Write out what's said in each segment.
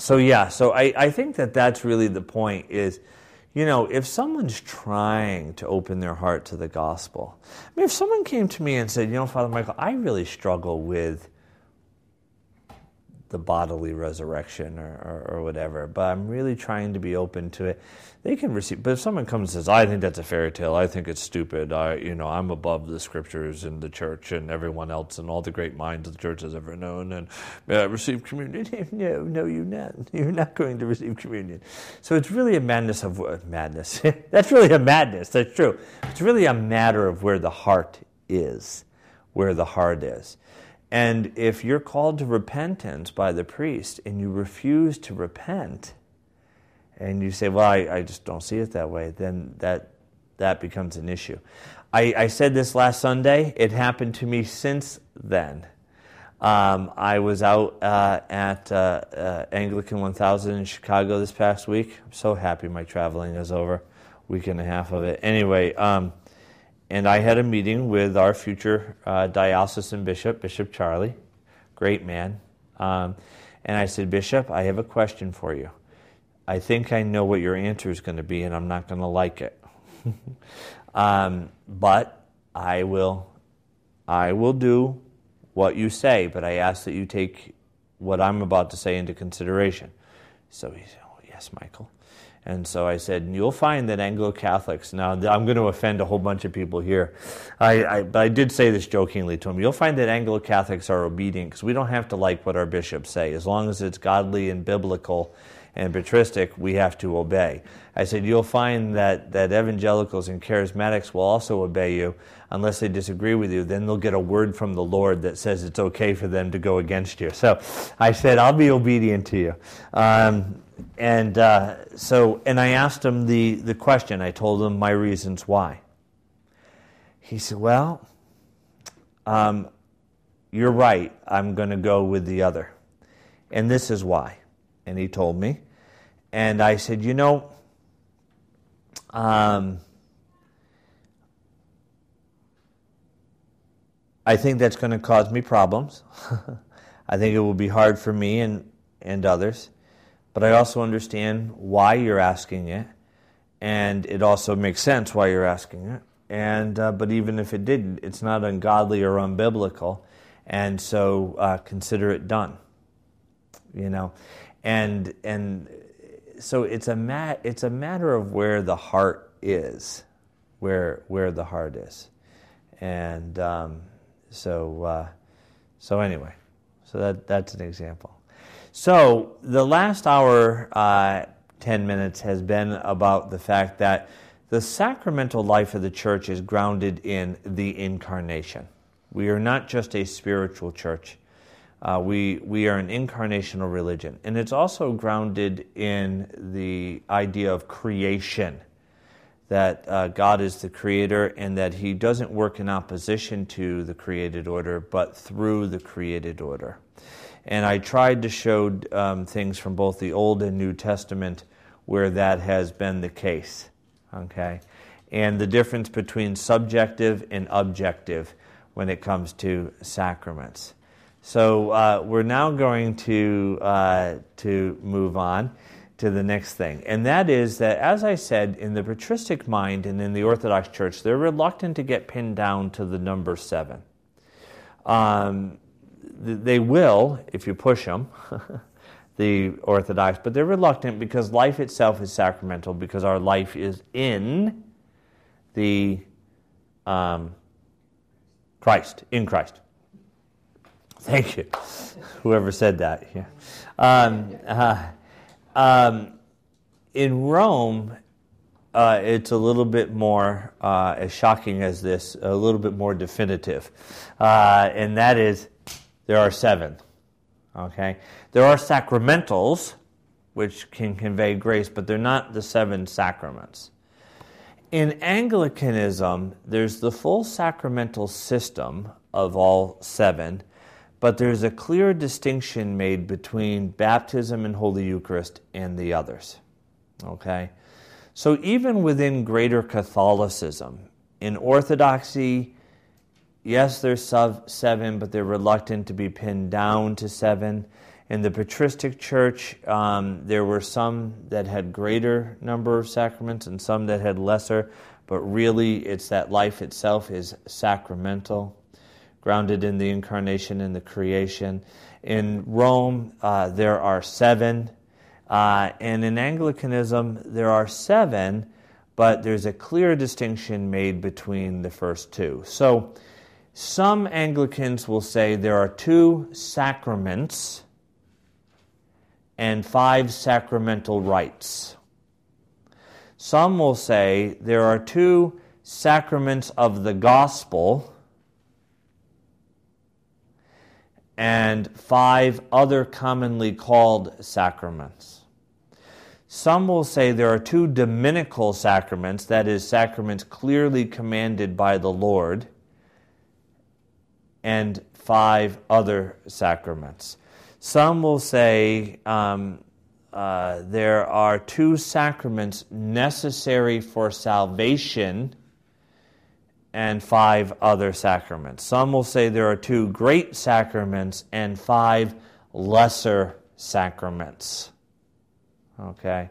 so yeah, so I, I think that that's really the point is, you know, if someone's trying to open their heart to the gospel, I mean, if someone came to me and said, you know, Father Michael, I really struggle with the bodily resurrection or, or, or, whatever, but I'm really trying to be open to it. They can receive, but if someone comes and says, "I think that's a fairy tale. I think it's stupid. I, you know, I'm above the scriptures and the church and everyone else and all the great minds the church has ever known, and uh, receive communion." no, no, you're not. You're not going to receive communion. So it's really a madness of uh, madness. that's really a madness. That's true. It's really a matter of where the heart is, where the heart is. And if you're called to repentance by the priest and you refuse to repent, and you say, Well, I, I just don't see it that way, then that, that becomes an issue. I, I said this last Sunday. It happened to me since then. Um, I was out uh, at uh, uh, Anglican 1000 in Chicago this past week. I'm so happy my traveling is over, week and a half of it. Anyway, um, and I had a meeting with our future uh, diocesan bishop, Bishop Charlie, great man. Um, and I said, Bishop, I have a question for you. I think I know what your answer is going to be, and I'm not going to like it. um, but I will, I will do what you say. But I ask that you take what I'm about to say into consideration. So he said, "Oh yes, Michael." And so I said, you'll find that Anglo Catholics, now I'm going to offend a whole bunch of people here, I, I, but I did say this jokingly to him. You'll find that Anglo Catholics are obedient because we don't have to like what our bishops say. As long as it's godly and biblical and patristic, we have to obey. I said, you'll find that, that evangelicals and charismatics will also obey you unless they disagree with you. Then they'll get a word from the Lord that says it's okay for them to go against you. So I said, I'll be obedient to you. Um, and uh, so, and I asked him the, the question. I told him my reasons why. He said, Well, um, you're right. I'm going to go with the other. And this is why. And he told me. And I said, You know, um, I think that's going to cause me problems. I think it will be hard for me and, and others but I also understand why you're asking it, and it also makes sense why you're asking it. And uh, but even if it didn't, it's not ungodly or unbiblical, and so uh, consider it done. You know, and and so it's a mat it's a matter of where the heart is, where where the heart is, and um, so uh, so anyway, so that that's an example. So, the last hour, uh, 10 minutes, has been about the fact that the sacramental life of the church is grounded in the incarnation. We are not just a spiritual church, uh, we, we are an incarnational religion. And it's also grounded in the idea of creation that uh, God is the creator and that he doesn't work in opposition to the created order, but through the created order. And I tried to show um, things from both the Old and New Testament where that has been the case. Okay? And the difference between subjective and objective when it comes to sacraments. So uh, we're now going to, uh, to move on to the next thing. And that is that, as I said, in the patristic mind and in the Orthodox Church, they're reluctant to get pinned down to the number seven. Um, they will if you push them, the Orthodox, but they're reluctant because life itself is sacramental, because our life is in the um, Christ, in Christ. Thank you, whoever said that. Yeah. Um, uh, um, in Rome, uh, it's a little bit more, uh, as shocking as this, a little bit more definitive. Uh, and that is there are seven. Okay? There are sacramentals, which can convey grace, but they're not the seven sacraments. In Anglicanism, there's the full sacramental system of all seven, but there's a clear distinction made between baptism and Holy Eucharist and the others. Okay? So even within greater Catholicism, in Orthodoxy, yes, there's seven, but they're reluctant to be pinned down to seven. In the patristic church, um, there were some that had greater number of sacraments and some that had lesser, but really it's that life itself is sacramental, grounded in the incarnation and the creation. In Rome, uh, there are seven, uh, and in Anglicanism, there are seven, but there's a clear distinction made between the first two. So, some Anglicans will say there are two sacraments and five sacramental rites. Some will say there are two sacraments of the gospel and five other commonly called sacraments. Some will say there are two dominical sacraments, that is, sacraments clearly commanded by the Lord, and five other sacraments. Some will say um, uh, there are two sacraments necessary for salvation and five other sacraments. Some will say there are two great sacraments and five lesser sacraments. Okay.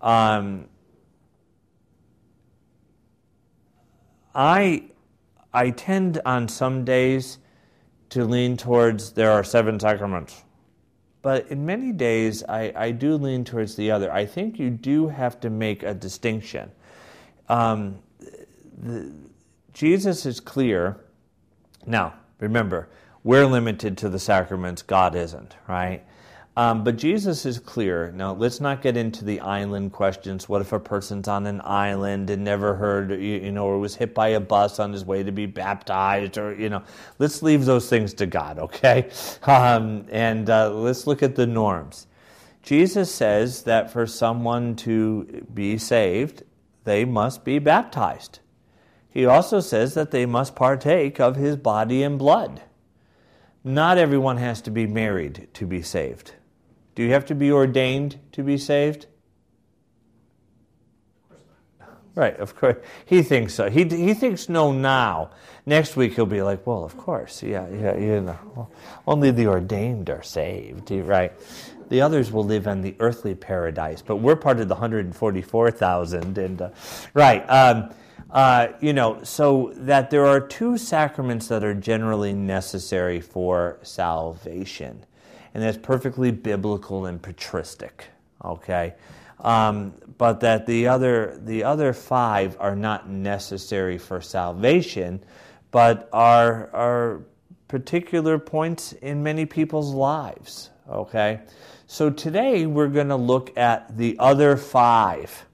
Um, I I tend on some days to lean towards there are seven sacraments. But in many days, I, I do lean towards the other. I think you do have to make a distinction. Um, the, Jesus is clear. Now, remember, we're limited to the sacraments, God isn't, right? Um, but Jesus is clear. Now, let's not get into the island questions. What if a person's on an island and never heard, you, you, know, or was hit by a bus on his way to be baptized, or, you know, let's leave those things to God, okay? Um, and uh, let's look at the norms. Jesus says that for someone to be saved, they must be baptized. He also says that they must partake of his body and blood. Not everyone has to be married to be saved. Do you have to be ordained to be saved? Right, of course. He thinks so. He, he thinks no now. Next week he'll be like, well, of course. Yeah, yeah, you know. Only the ordained are saved, right? The others will live in the earthly paradise, but we're part of the 144,000. And, uh, right. Um, uh, you know, so that there are two sacraments that are generally necessary for salvation and that's perfectly biblical and patristic. Okay, um, but that the other the other five are not necessary for salvation, but are are particular points in many people's lives. Okay, so today we're going to look at the other five,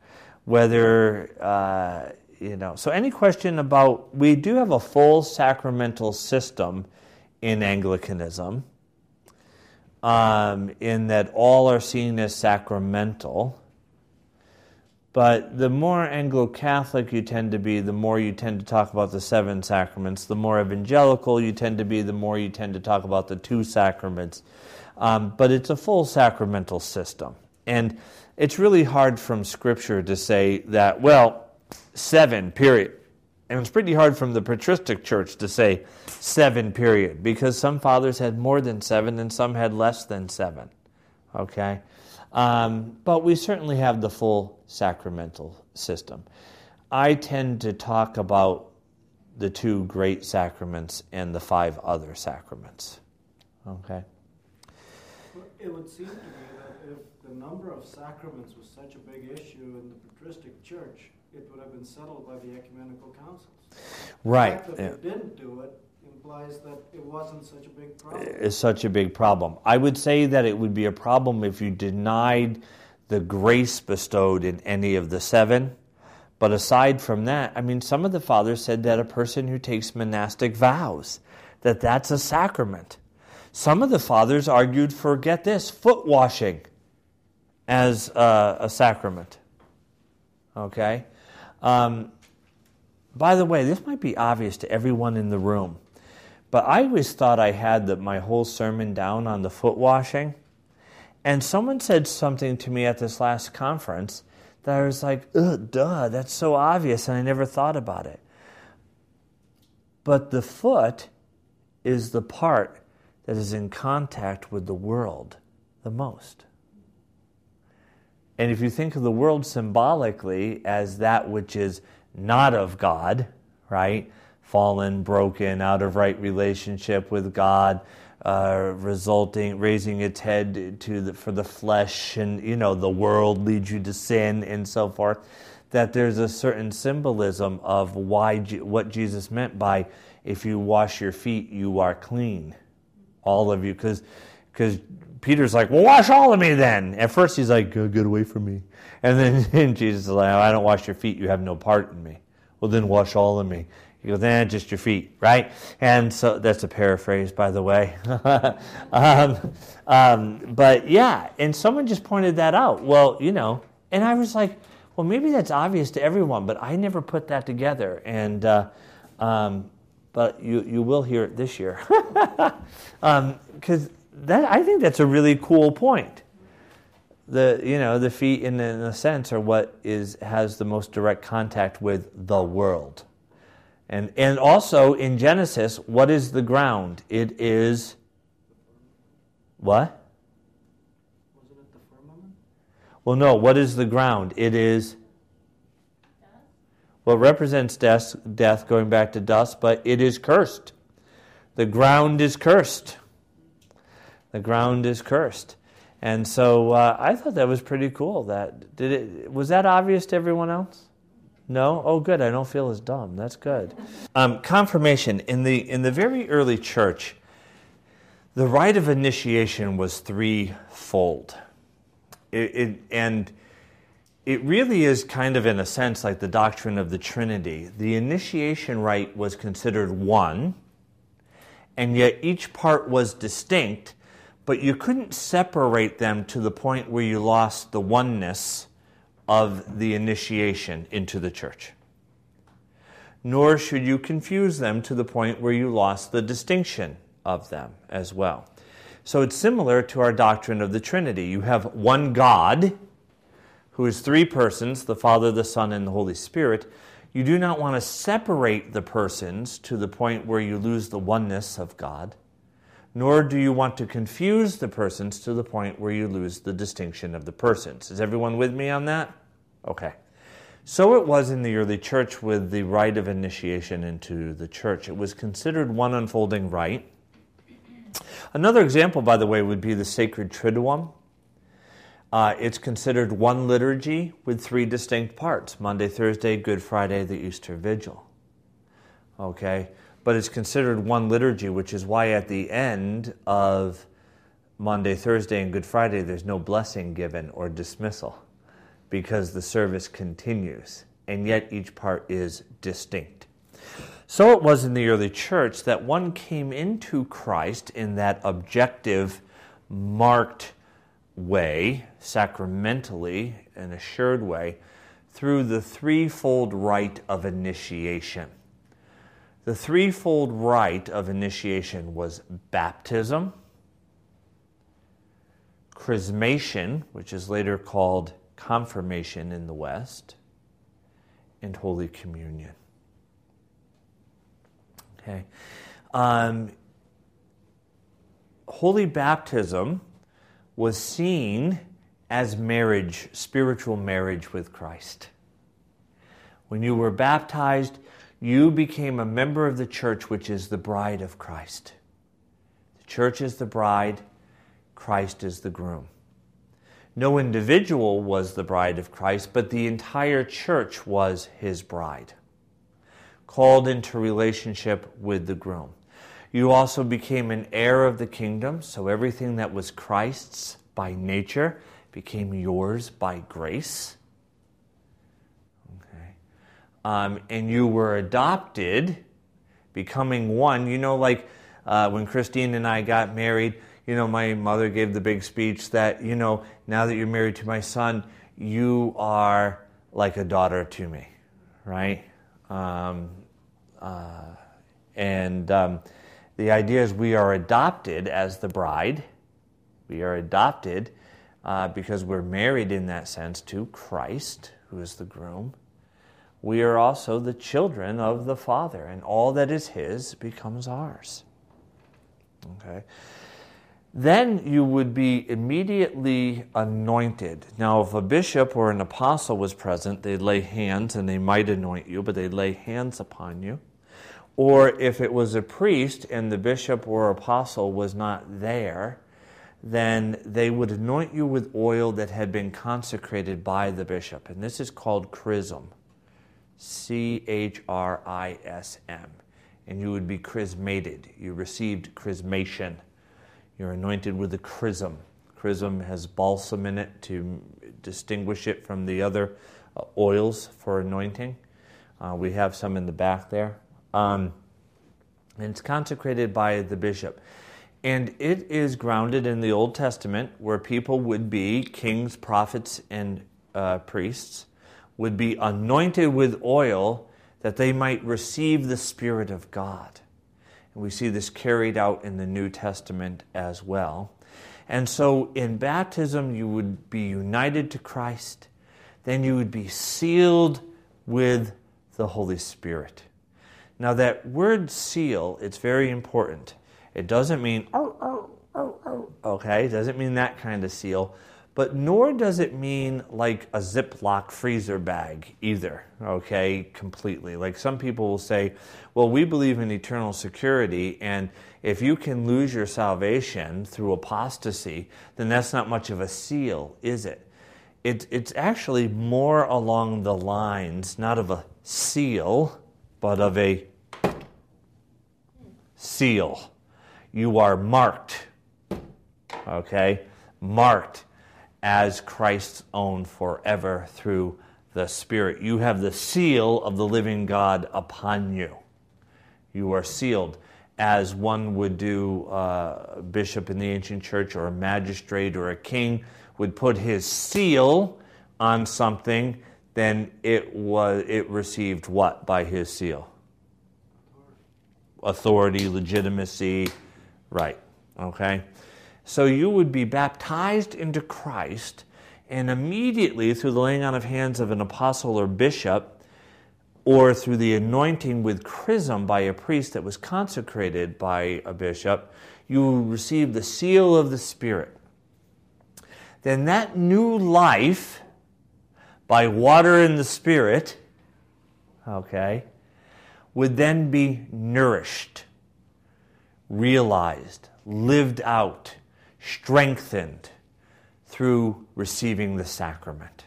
whether. Uh, you know, so any question about we do have a full sacramental system in Anglicanism um, in that all are seen as sacramental. But the more Anglo Catholic you tend to be, the more you tend to talk about the seven sacraments. The more evangelical you tend to be, the more you tend to talk about the two sacraments. Um, but it's a full sacramental system. And it's really hard from Scripture to say that, well, seven, period. And it's pretty hard from the patristic church to say seven, period, because some fathers had more than seven and some had less than seven. Okay? Um, but we certainly have the full sacramental system. I tend to talk about the two great sacraments and the five other sacraments. Okay? It would seem to me that if the number of sacraments was such a big issue in the patristic church, it would have been settled by the ecumenical councils. Right. The fact that yeah. they didn't do it implies that it wasn't such a big problem. It's such a big problem. I would say that it would be a problem if you denied the grace bestowed in any of the seven. But aside from that, I mean, some of the fathers said that a person who takes monastic vows, that that's a sacrament. Some of the fathers argued for, get this, foot washing as a, a sacrament. Okay? Um, by the way, this might be obvious to everyone in the room, but I always thought I had the, my whole sermon down on the foot washing. And someone said something to me at this last conference that I was like, ugh, duh, that's so obvious, and I never thought about it. But the foot is the part that is in contact with the world the most. And if you think of the world symbolically as that which is not of God, right? Fallen, broken, out of right relationship with God, uh, resulting, raising its head to the, for the flesh, and you know the world leads you to sin and so forth. That there's a certain symbolism of why what Jesus meant by if you wash your feet, you are clean, all of you, because because Peter's like, well, wash all of me then. At first, he's like, go get away from me. And then and Jesus is like, I don't wash your feet. You have no part in me. Well, then wash all of me. He goes, eh, just your feet, right? And so that's a paraphrase, by the way. um, um, but yeah, and someone just pointed that out. Well, you know, and I was like, well, maybe that's obvious to everyone, but I never put that together. And, uh, um, but you, you will hear it this year. Because um, that I think that's a really cool point. The you know the feet in, in a sense are what is has the most direct contact with the world, and and also in Genesis, what is the ground? It is what? Wasn't the firmament? Well, no. What is the ground? It is. Well, it represents death, death going back to dust, but it is cursed. The ground is cursed. The ground is cursed. And so uh, I thought that was pretty cool. That did it. Was that obvious to everyone else? No. Oh, good. I don't feel as dumb. That's good. Um, confirmation in the in the very early church, the rite of initiation was threefold. It, it, and it really is kind of, in a sense, like the doctrine of the Trinity. The initiation rite was considered one, and yet each part was distinct but you couldn't separate them to the point where you lost the oneness of the initiation into the church. Nor should you confuse them to the point where you lost the distinction of them as well. So it's similar to our doctrine of the Trinity. You have one God who is three persons the Father, the Son, and the Holy Spirit. You do not want to separate the persons to the point where you lose the oneness of God nor do you want to confuse the persons to the point where you lose the distinction of the persons. Is everyone with me on that? Okay. So it was in the early church with the rite of initiation into the church. It was considered one unfolding rite. Another example, by the way, would be the sacred Triduum. Uh, it's considered one liturgy with three distinct parts Maundy Thursday, Good Friday, the Easter Vigil. Okay? But it's considered one liturgy, which is why at the end of Maundy Thursday, and Good Friday, there's no blessing given or dismissal because the service continues, and yet each part is distinct. So it was in the early church that one came into Christ in that objective, marked way, sacramentally, an assured way, through the threefold rite of initiation. The threefold rite of initiation was baptism, chrismation, which is later called confirmation in the West, and Holy Communion. Okay. Um, holy baptism was seen as marriage, spiritual marriage with Christ. When you were baptized, you became a member of the church, which is the bride of Christ. The church is the bride, Christ is the groom. No individual was the bride of Christ, but the entire church was his bride, called into relationship with the groom. You also became an heir of the kingdom, so everything that was Christ's by nature became yours by grace um, and you were adopted, becoming one. You know, like uh, when Christine and I got married, you know, my mother gave the big speech that, you know, now that you're married to my son, you are like a daughter to me, right? Um, uh, and um, the idea is we are adopted as the bride. We are adopted uh, because we're married in that sense to Christ, who is the groom we are also the children of the Father, and all that is His becomes ours. Okay? then you would be immediately anointed. Now, if a bishop or an apostle was present, they'd lay hands and they might anoint you, but they'd lay hands upon you. Or if it was a priest and the bishop or apostle was not there, then they would anoint you with oil that had been consecrated by the bishop. And this is called chrism. C H R I S M. And you would be chrismated. You received chrismation. You're anointed with the chrism. Chrism has balsam in it to distinguish it from the other uh, oils for anointing. Uh, we have some in the back there. Um, and it's consecrated by the bishop. And it is grounded in the Old Testament, where people would be kings, prophets, and uh, priests, would be anointed with oil that they might receive the Spirit of God. And we see this carried out in the New Testament as well. And so in baptism, you would be united to Christ, then you would be sealed with the Holy Spirit. Now, that word seal, it's very important. It doesn't mean, oh, oh, oh, oh, okay, it doesn't mean that kind of seal, but nor does it mean like a Ziploc freezer bag either, okay, completely. Like some people will say, well, we believe in eternal security, and if you can lose your salvation through apostasy, then that's not much of a seal, is it? it it's actually more along the lines, not of a seal, but of a seal. You are marked, okay? Marked as Christ's own forever through the Spirit. You have the seal of the living God upon you. You are sealed as one would do uh, a bishop in the ancient church or a magistrate or a king would put his seal on something then it was it received what by his seal authority legitimacy right okay so you would be baptized into christ and immediately through the laying on of hands of an apostle or bishop or through the anointing with chrism by a priest that was consecrated by a bishop you receive the seal of the spirit. Then that new life by water and the Spirit, okay, would then be nourished, realized, lived out, strengthened through receiving the sacrament.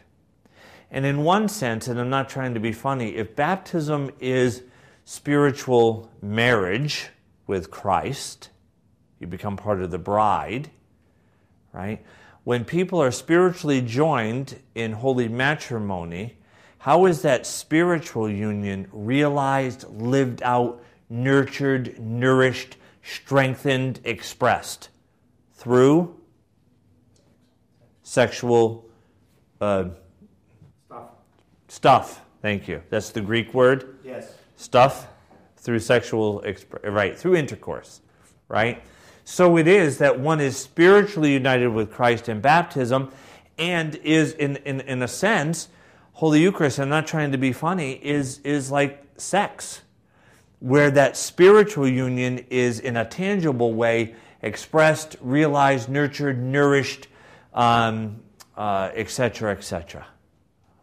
And in one sense, and I'm not trying to be funny, if baptism is spiritual marriage with Christ, you become part of the bride, right? when people are spiritually joined in holy matrimony, how is that spiritual union realized, lived out, nurtured, nourished, strengthened, expressed? Through sexual uh, Stuff. stuff. Thank you. That's the Greek word? Yes. Stuff through sexual, exp- right, through intercourse, right? So it is that one is spiritually united with Christ in baptism and is, in, in, in a sense, Holy Eucharist, I'm not trying to be funny, is, is like sex, where that spiritual union is in a tangible way expressed, realized, nurtured, nourished, um, uh, etc., etc.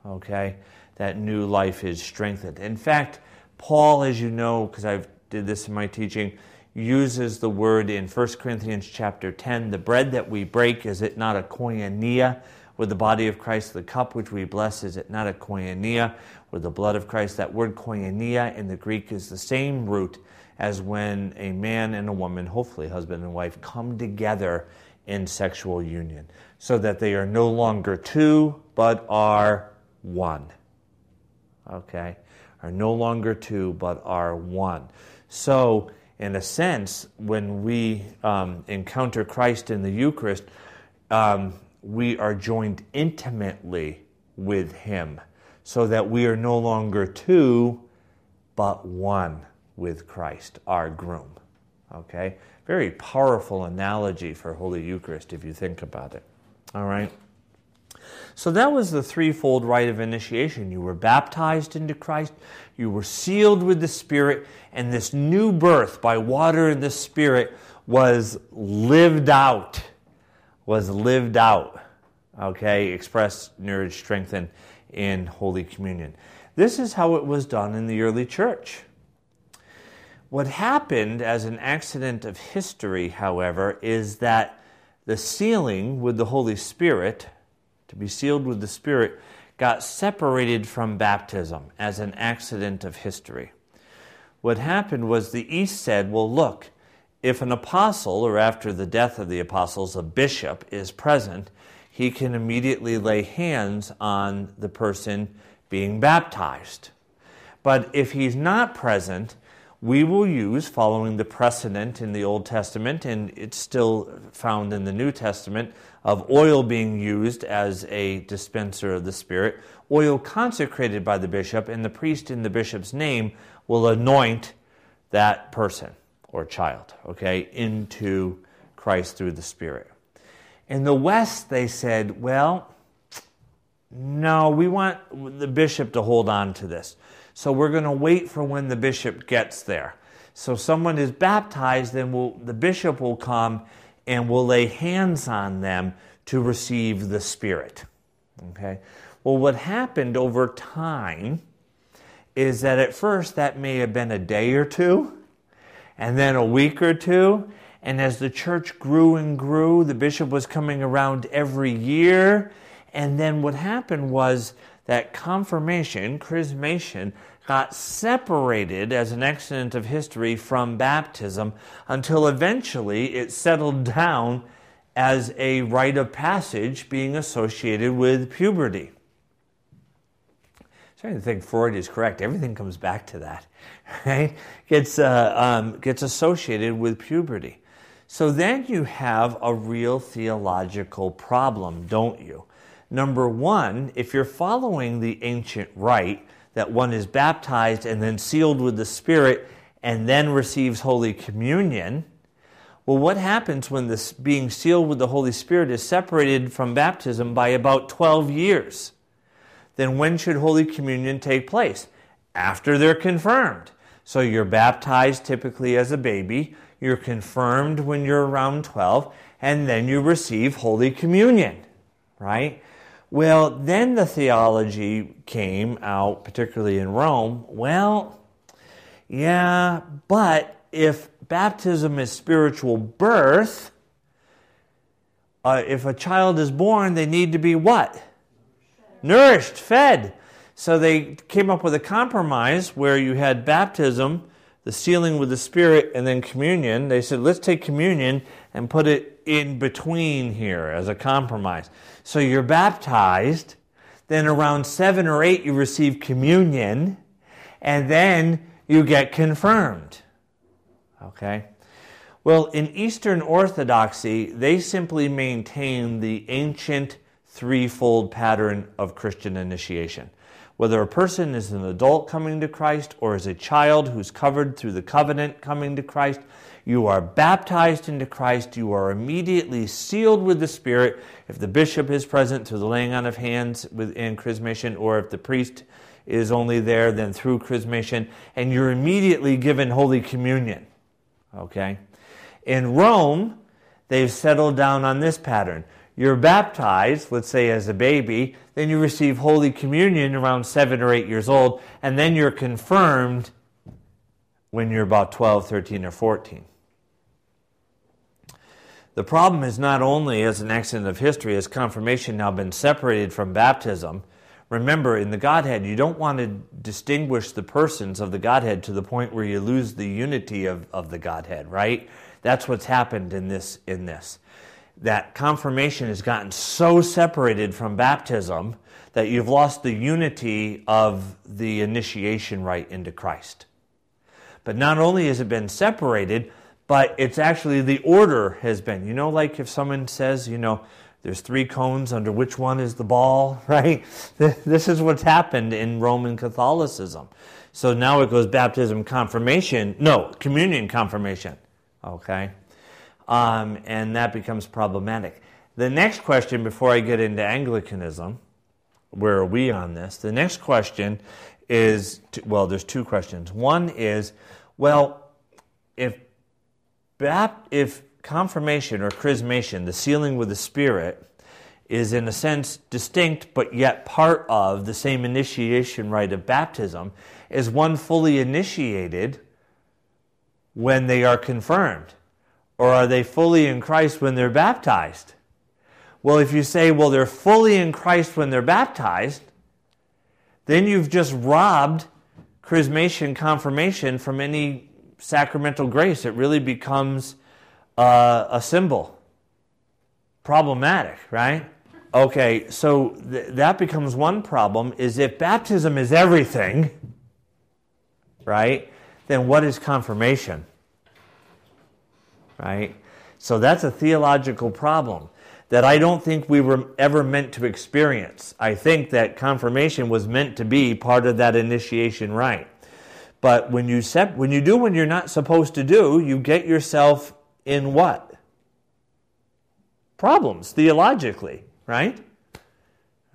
Okay? That new life is strengthened. In fact, Paul, as you know, because I've did this in my teaching, uses the word in 1 Corinthians chapter 10 the bread that we break, is it not a koinonia with the body of Christ? The cup which we bless, is it not a koinonia with the blood of Christ? That word koinonia in the Greek is the same root as when a man and a woman, hopefully husband and wife, come together in sexual union so that they are no longer two but are one. Okay? Are no longer two but are one. So, in a sense, when we um, encounter Christ in the Eucharist, um, we are joined intimately with Him so that we are no longer two, but one with Christ, our groom. Okay? Very powerful analogy for Holy Eucharist if you think about it. All right? So that was the threefold rite of initiation. You were baptized into Christ, you were sealed with the Spirit, and this new birth by water and the Spirit was lived out. Was lived out. Okay, expressed, nourished, strengthened in Holy Communion. This is how it was done in the early church. What happened as an accident of history, however, is that the sealing with the Holy Spirit, to be sealed with the Spirit, got separated from baptism as an accident of history. What happened was the East said, well, look, if an apostle, or after the death of the apostles, a bishop is present, he can immediately lay hands on the person being baptized. But if he's not present, we will use, following the precedent in the Old Testament, and it's still found in the New Testament, of oil being used as a dispenser of the Spirit, oil consecrated by the bishop, and the priest in the bishop's name will anoint that person or child, okay, into Christ through the Spirit. In the West, they said, well, no, we want the bishop to hold on to this. So we're going to wait for when the bishop gets there. So someone is baptized, then we'll, the bishop will come and will lay hands on them to receive the Spirit. Okay? Well, what happened over time is that at first that may have been a day or two, and then a week or two. And as the church grew and grew, the bishop was coming around every year. And then what happened was that confirmation, chrismation, got separated as an accident of history from baptism until eventually it settled down as a rite of passage being associated with puberty. I'm starting to think Freud is correct. Everything comes back to that, right? Gets, uh, um, gets associated with puberty. So then you have a real theological problem, don't you? Number one, if you're following the ancient rite that one is baptized and then sealed with the Spirit and then receives Holy Communion, well, what happens when this being sealed with the Holy Spirit is separated from baptism by about 12 years? Then when should Holy Communion take place? After they're confirmed. So you're baptized typically as a baby, you're confirmed when you're around 12, and then you receive Holy Communion, right? Well, then the theology came out, particularly in Rome. Well, yeah, but if baptism is spiritual birth, uh, if a child is born, they need to be what? Nourished, fed. So they came up with a compromise where you had baptism, the sealing with the Spirit, and then communion. They said, let's take communion and put it in between here as a compromise. So you're baptized, then around seven or eight, you receive communion, and then you get confirmed. Okay? Well, in Eastern Orthodoxy, they simply maintain the ancient threefold pattern of Christian initiation. Whether a person is an adult coming to Christ or is a child who's covered through the covenant coming to Christ, you are baptized into Christ. You are immediately sealed with the Spirit if the bishop is present through the laying on of hands in chrismation, or if the priest is only there, then through chrismation, and you're immediately given Holy Communion. Okay? In Rome, they've settled down on this pattern. You're baptized, let's say as a baby, then you receive Holy Communion around seven or eight years old, and then you're confirmed when you're about 12, 13, or 14. The problem is not only as an accident of history has confirmation now been separated from baptism. Remember, in the Godhead, you don't want to distinguish the persons of the Godhead to the point where you lose the unity of, of the Godhead, right? That's what's happened in this, in this. That confirmation has gotten so separated from baptism that you've lost the unity of the initiation rite into Christ. But not only has it been separated, but it's actually the order has been. You know, like if someone says, you know, there's three cones under which one is the ball, right? This is what's happened in Roman Catholicism. So now it goes baptism, confirmation, no, communion, confirmation, okay? Um, and that becomes problematic. The next question, before I get into Anglicanism, where are we on this? The next question is well, there's two questions. One is, well, if confirmation or chrismation, the sealing with the Spirit, is in a sense distinct but yet part of the same initiation rite of baptism, is one fully initiated when they are confirmed? Or are they fully in Christ when they're baptized? Well, if you say, well, they're fully in Christ when they're baptized, then you've just robbed chrismation, confirmation from any sacramental grace. It really becomes uh, a symbol. Problematic, right? Okay, so th- that becomes one problem is if baptism is everything, right? Then what is confirmation? Right? So that's a theological problem that I don't think we were ever meant to experience. I think that confirmation was meant to be part of that initiation rite. But when you sep- when you do what you're not supposed to do, you get yourself in what? Problems theologically, right?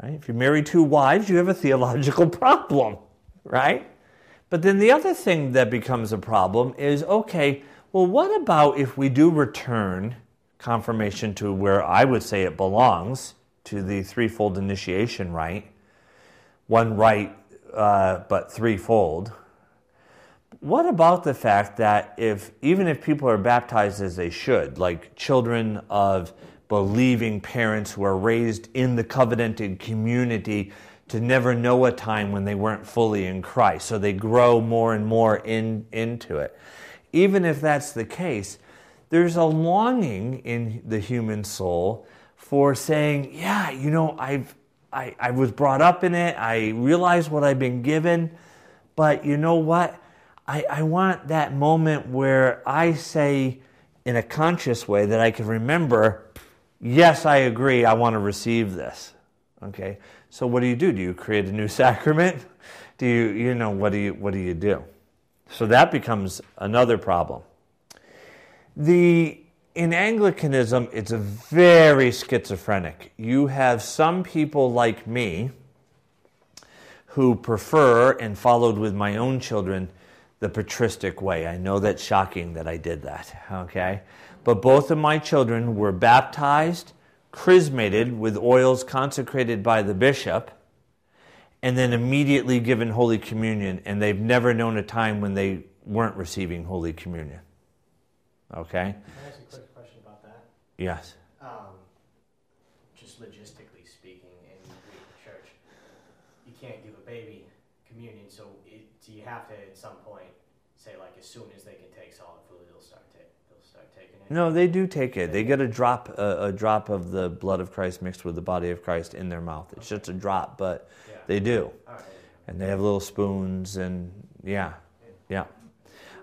Right? If you marry two wives, you have a theological problem, right? But then the other thing that becomes a problem is okay, well, what about if we do return confirmation to where I would say it belongs, to the threefold initiation rite? One rite, uh, but threefold. What about the fact that if even if people are baptized as they should, like children of believing parents who are raised in the covenanted community to never know a time when they weren't fully in Christ. So they grow more and more in, into it. Even if that's the case, there's a longing in the human soul for saying, Yeah, you know, I've, I, I was brought up in it, I realize what I've been given, but you know what? I, I want that moment where I say in a conscious way that I can remember yes, I agree, I want to receive this. Okay? So what do you do? Do you create a new sacrament? Do you, you know, what do you, what do you do? So that becomes another problem. The, in Anglicanism, it's very schizophrenic. You have some people like me who prefer and followed with my own children the patristic way. I know that's shocking that I did that, okay? But both of my children were baptized, chrismated with oils consecrated by the bishop, and then immediately given Holy Communion, and they've never known a time when they weren't receiving Holy Communion. Okay? Can I ask a quick question about that? Yes. Um, just logistically speaking, in the church, you can't give a baby communion, so it, do you have to at some point say, like, as soon as they can take solid food, they'll start, ta- they'll start taking it? No, they do take it. They get a drop, a, a drop of the blood of Christ mixed with the body of Christ in their mouth. It's just a drop, but Yeah. they do. All right. And they have little spoons, and yeah, yeah. Were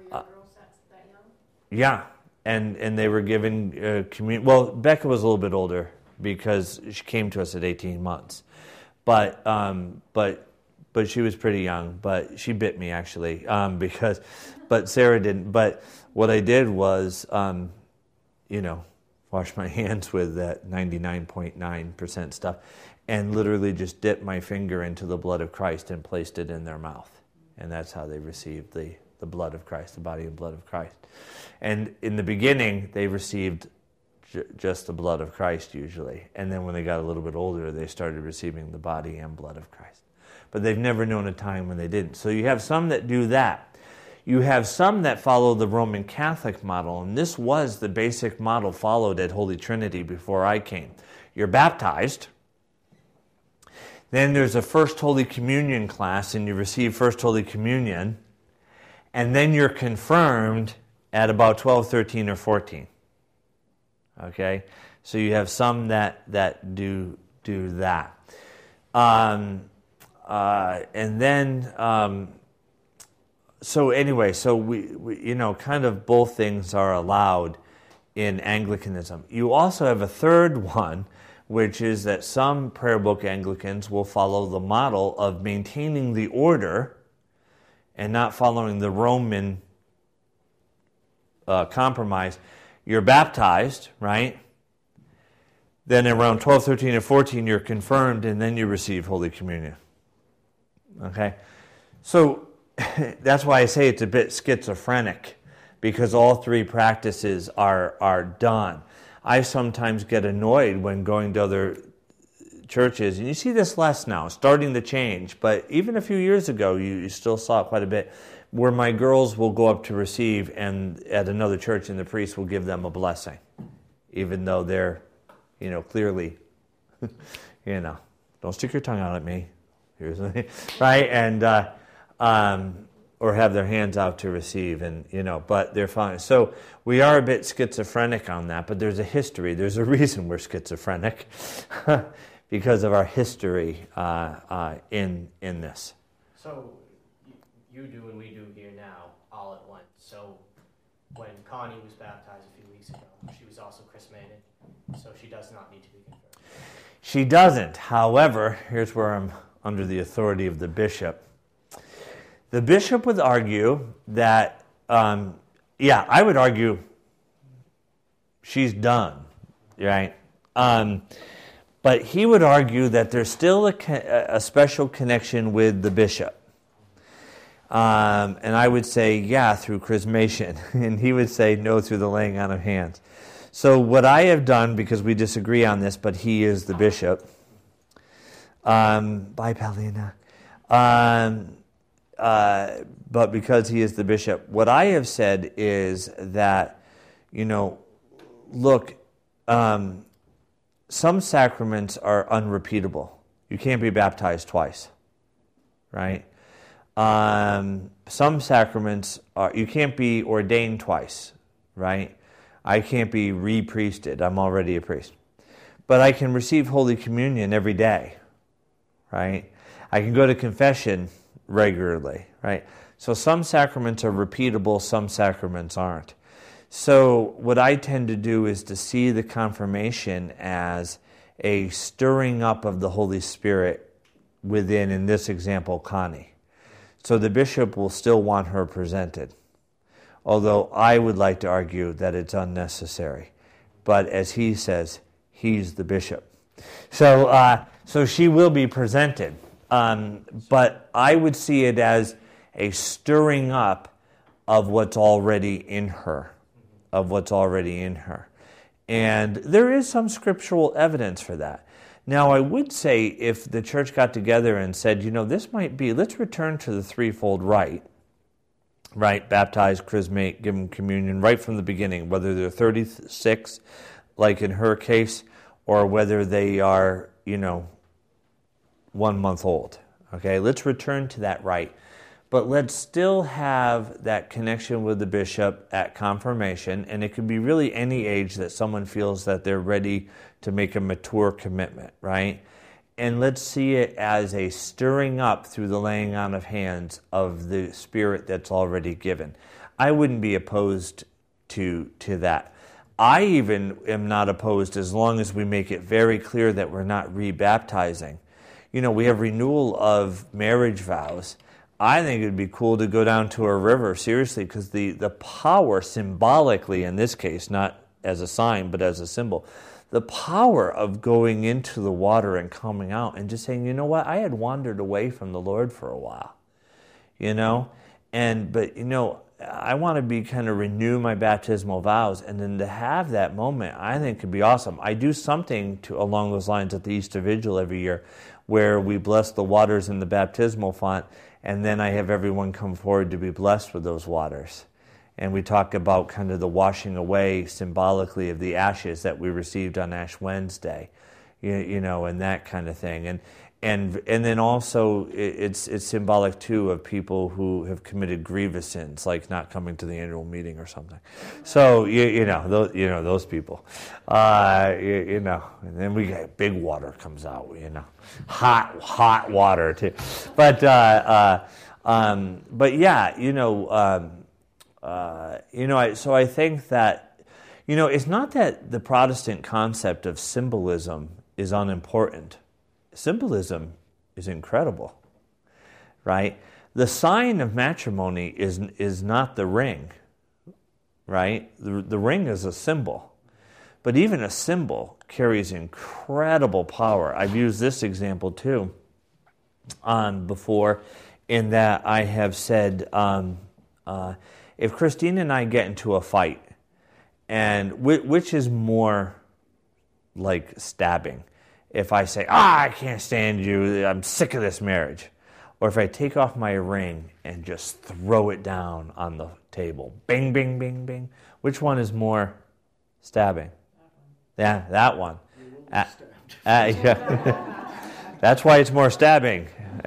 your girl sets that young? Yeah, and and they were given uh, commun. Well, Becca was a little bit older because she came to us at 18 months, but um, but but she was pretty young. But she bit me actually um, because, but Sarah didn't. But what I did was, um, you know, wash my hands with that 99.9 percent stuff, and literally just dipped my finger into the blood of Christ and placed it in their mouth, and that's how they received the the blood of Christ, the body and blood of Christ. And in the beginning, they received j- just the blood of Christ usually. And then when they got a little bit older, they started receiving the body and blood of Christ. But they've never known a time when they didn't. So you have some that do that. You have some that follow the Roman Catholic model, and this was the basic model followed at Holy Trinity before I came. You're baptized. Then there's a First Holy Communion class, and you receive First Holy Communion. And then you're confirmed at about 12, 13, or 14. Okay? So you have some that, that do, do that. Um, uh, and then, um, so anyway, so we, we, you know, kind of both things are allowed in Anglicanism. You also have a third one, which is that some prayer book Anglicans will follow the model of maintaining the order and not following the Roman uh, compromise. You're baptized, right? Then around 12, 13, or 14, you're confirmed, and then you receive Holy Communion. Okay? So that's why I say it's a bit schizophrenic because all three practices are, are done. I sometimes get annoyed when going to other churches, and you see this less now, starting to change, but even a few years ago, you, you still saw it quite a bit, where my girls will go up to receive, and at another church, and the priest will give them a blessing, even though they're, you know, clearly, you know, don't stick your tongue out at me. Here's right, and uh, um, or have their hands out to receive, and you know, but they're fine. So we are a bit schizophrenic on that, but there's a history. There's a reason we're schizophrenic because of our history uh, uh, in in this. So you do and we do here now all at once. So when Connie was baptized a few weeks ago, she was also chrismated, so she does not need to be confirmed. She doesn't. However, here's where I'm under the authority of the bishop. The bishop would argue that, um, yeah, I would argue she's done, right? Um, but he would argue that there's still a, a special connection with the bishop. Um, and I would say, yeah, through chrismation. And he would say, no, through the laying on of hands. So, what I have done, because we disagree on this, but he is the bishop. Um, bye, Paulina. Um, uh, but because he is the bishop, what I have said is that, you know, look, um, some sacraments are unrepeatable. You can't be baptized twice, right? Um, some sacraments are, you can't be ordained twice, right? I can't be re priested. I'm already a priest. But I can receive Holy Communion every day, right? I can go to confession regularly, right? So some sacraments are repeatable, some sacraments aren't. So what I tend to do is to see the confirmation as a stirring up of the Holy Spirit within, in this example, Connie. So the bishop will still want her presented although I would like to argue that it's unnecessary. But as he says, he's the bishop. So, uh, so she will be presented. Um, but I would see it as a stirring up of what's already in her, of what's already in her. And there is some scriptural evidence for that. Now, I would say if the church got together and said, you know, this might be, let's return to the threefold rite, right? Baptize, chrismate, give them communion right from the beginning, whether they're 36, like in her case, or whether they are, you know, one month old. Okay, let's return to that rite. But let's still have that connection with the bishop at confirmation, and it could be really any age that someone feels that they're ready to make a mature commitment, right? and let's see it as a stirring up through the laying on of hands of the spirit that's already given. I wouldn't be opposed to to that. I even am not opposed as long as we make it very clear that we're not rebaptizing. You know, we have renewal of marriage vows. I think it would be cool to go down to a river, seriously, because the, the power symbolically, in this case, not as a sign, but as a symbol, the power of going into the water and coming out and just saying, you know what, I had wandered away from the Lord for a while, you know, and but you know, I want to be kind of renew my baptismal vows, and then to have that moment, I think could be awesome. I do something to along those lines at the Easter Vigil every year, where we bless the waters in the baptismal font, and then I have everyone come forward to be blessed with those waters and we talk about kind of the washing away symbolically of the ashes that we received on Ash Wednesday, you, you know, and that kind of thing. And and and then also it's it's symbolic too of people who have committed grievous sins, like not coming to the annual meeting or something. So you, you know those you know those people, uh, you, you know, and then we get big water comes out, you know, hot hot water too, but uh, uh, um, but yeah, you know. Um, uh, you know, I, so I think that, you know, it's not that the Protestant concept of symbolism is unimportant. Symbolism is incredible, right? The sign of matrimony is, is not the ring, right? The, the ring is a symbol. But even a symbol carries incredible power. I've used this example too um, before, in that I have said, um, uh, if Christine and I get into a fight, and whi- which is more like stabbing? If I say, ah, I can't stand you, I'm sick of this marriage. Or if I take off my ring and just throw it down on the table, bing, bing, bing, bing. Which one is more stabbing? Yeah, that one. You will be Ah. stabbed. Uh, yeah. That's why it's more stabbing,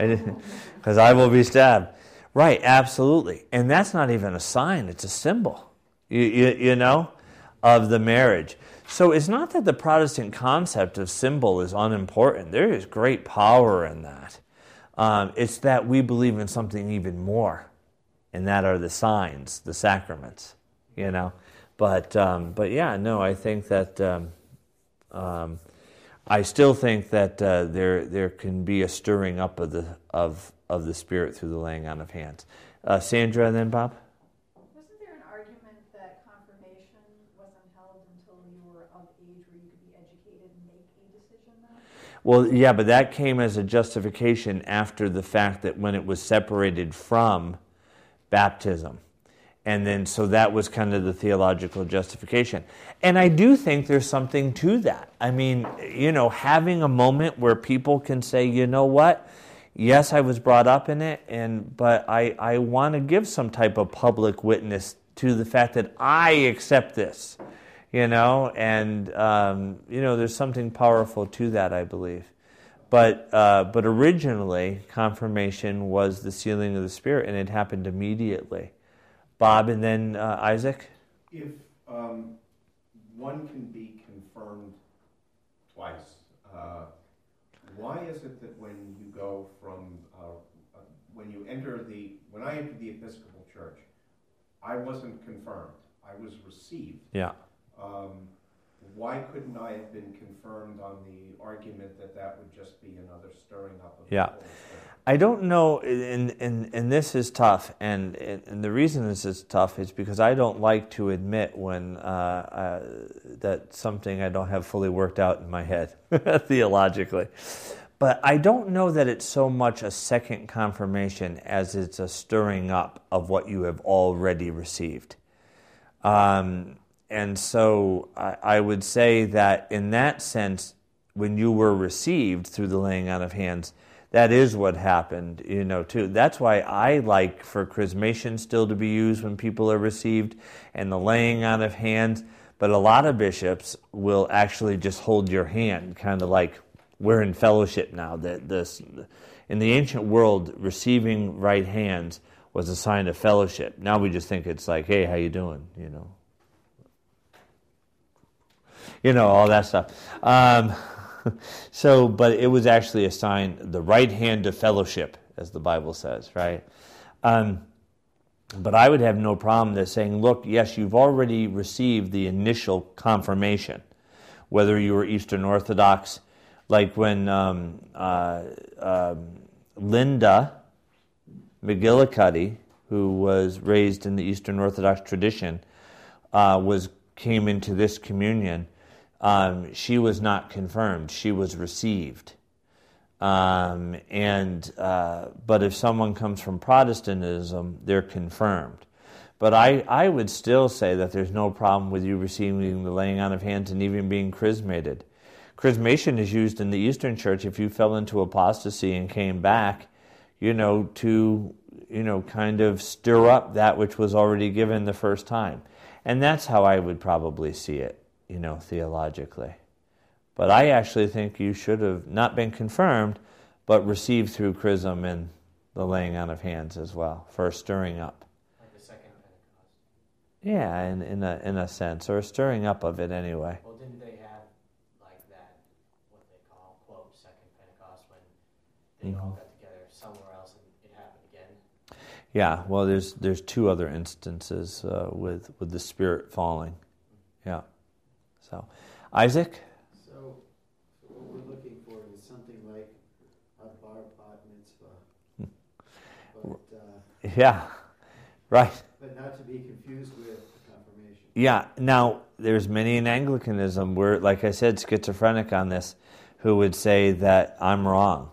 because I will be stabbed. Right, absolutely. And that's not even a sign, it's a symbol, you, you, you know, of the marriage. So it's not that the Protestant concept of symbol is unimportant, there is great power in that. Um, it's that we believe in something even more, and that are the signs, the sacraments, you know. But, um, but yeah, no, I think that. Um, um, I still think that uh, there there can be a stirring up of the of of the spirit through the laying on of hands. Uh, Sandra, and then Bob. Wasn't there an argument that confirmation wasn't held until you were of age where you could be educated and make a decision then? Well, yeah, but that came as a justification after the fact that when it was separated from baptism. And then, so that was kind of the theological justification. And I do think there's something to that. I mean, you know, having a moment where people can say, you know what? Yes, I was brought up in it, and but I, I want to give some type of public witness to the fact that I accept this, you know, and um, you know, there's something powerful to that, I believe. But uh, but originally, confirmation was the sealing of the Spirit, and it happened immediately. Bob, and then uh, Isaac. If um, one can be confirmed twice, uh, why is it that when you go from, uh, uh, when you enter the, when I entered the Episcopal Church, I wasn't confirmed, I was received. Yeah. Um, why couldn't I have been confirmed on the argument that that would just be another stirring up of Yeah. the I don't know, and, and, and this is tough, and, and the reason this is tough is because I don't like to admit when uh, uh, that something I don't have fully worked out in my head theologically. But I don't know that it's so much a second confirmation as it's a stirring up of what you have already received. Um, and so I, I would say that in that sense, when you were received through the laying on of hands, that is what happened, you know, too. That's why I like for chrismation still to be used when people are received and the laying on of hands. But a lot of bishops will actually just hold your hand, kind of like we're in fellowship now. That this, in the ancient world, receiving right hands was a sign of fellowship. Now we just think it's like, hey, how you doing? You know, you know all that stuff. Um, so, but it was actually a sign, the right hand of fellowship, as the Bible says, right? Um, but I would have no problem with saying, look, yes, you've already received the initial confirmation, whether you were Eastern Orthodox, like when um, uh, um, Linda McGillicuddy, who was raised in the Eastern Orthodox tradition, uh, was came into this communion. Um, she was not confirmed; she was received. Um, and uh, but if someone comes from Protestantism, they're confirmed. But I, I would still say that there's no problem with you receiving the laying on of hands and even being chrismated. Chrismation is used in the Eastern Church if you fell into apostasy and came back, you know, to you know kind of stir up that which was already given the first time, and that's how I would probably see it, you know, theologically. But I actually think you should have not been confirmed, but received through chrism and the laying on of hands as well for a stirring up. Like the second Pentecost. Yeah, in, in a in a sense, or a stirring up of it anyway. Well, didn't they have like that, what they call, quote, second Pentecost when they all Mhm. got together somewhere else and it happened again? Yeah, well, there's there's two other instances uh, with with the Spirit falling. Yeah. So, Isaac. So, so what we're looking for is something like a bar bat mitzvah, but, uh, Yeah. Right. but not to be confused with confirmation. Yeah. Now, there's many in Anglicanism where, like I said, schizophrenic on this, who would say that I'm wrong.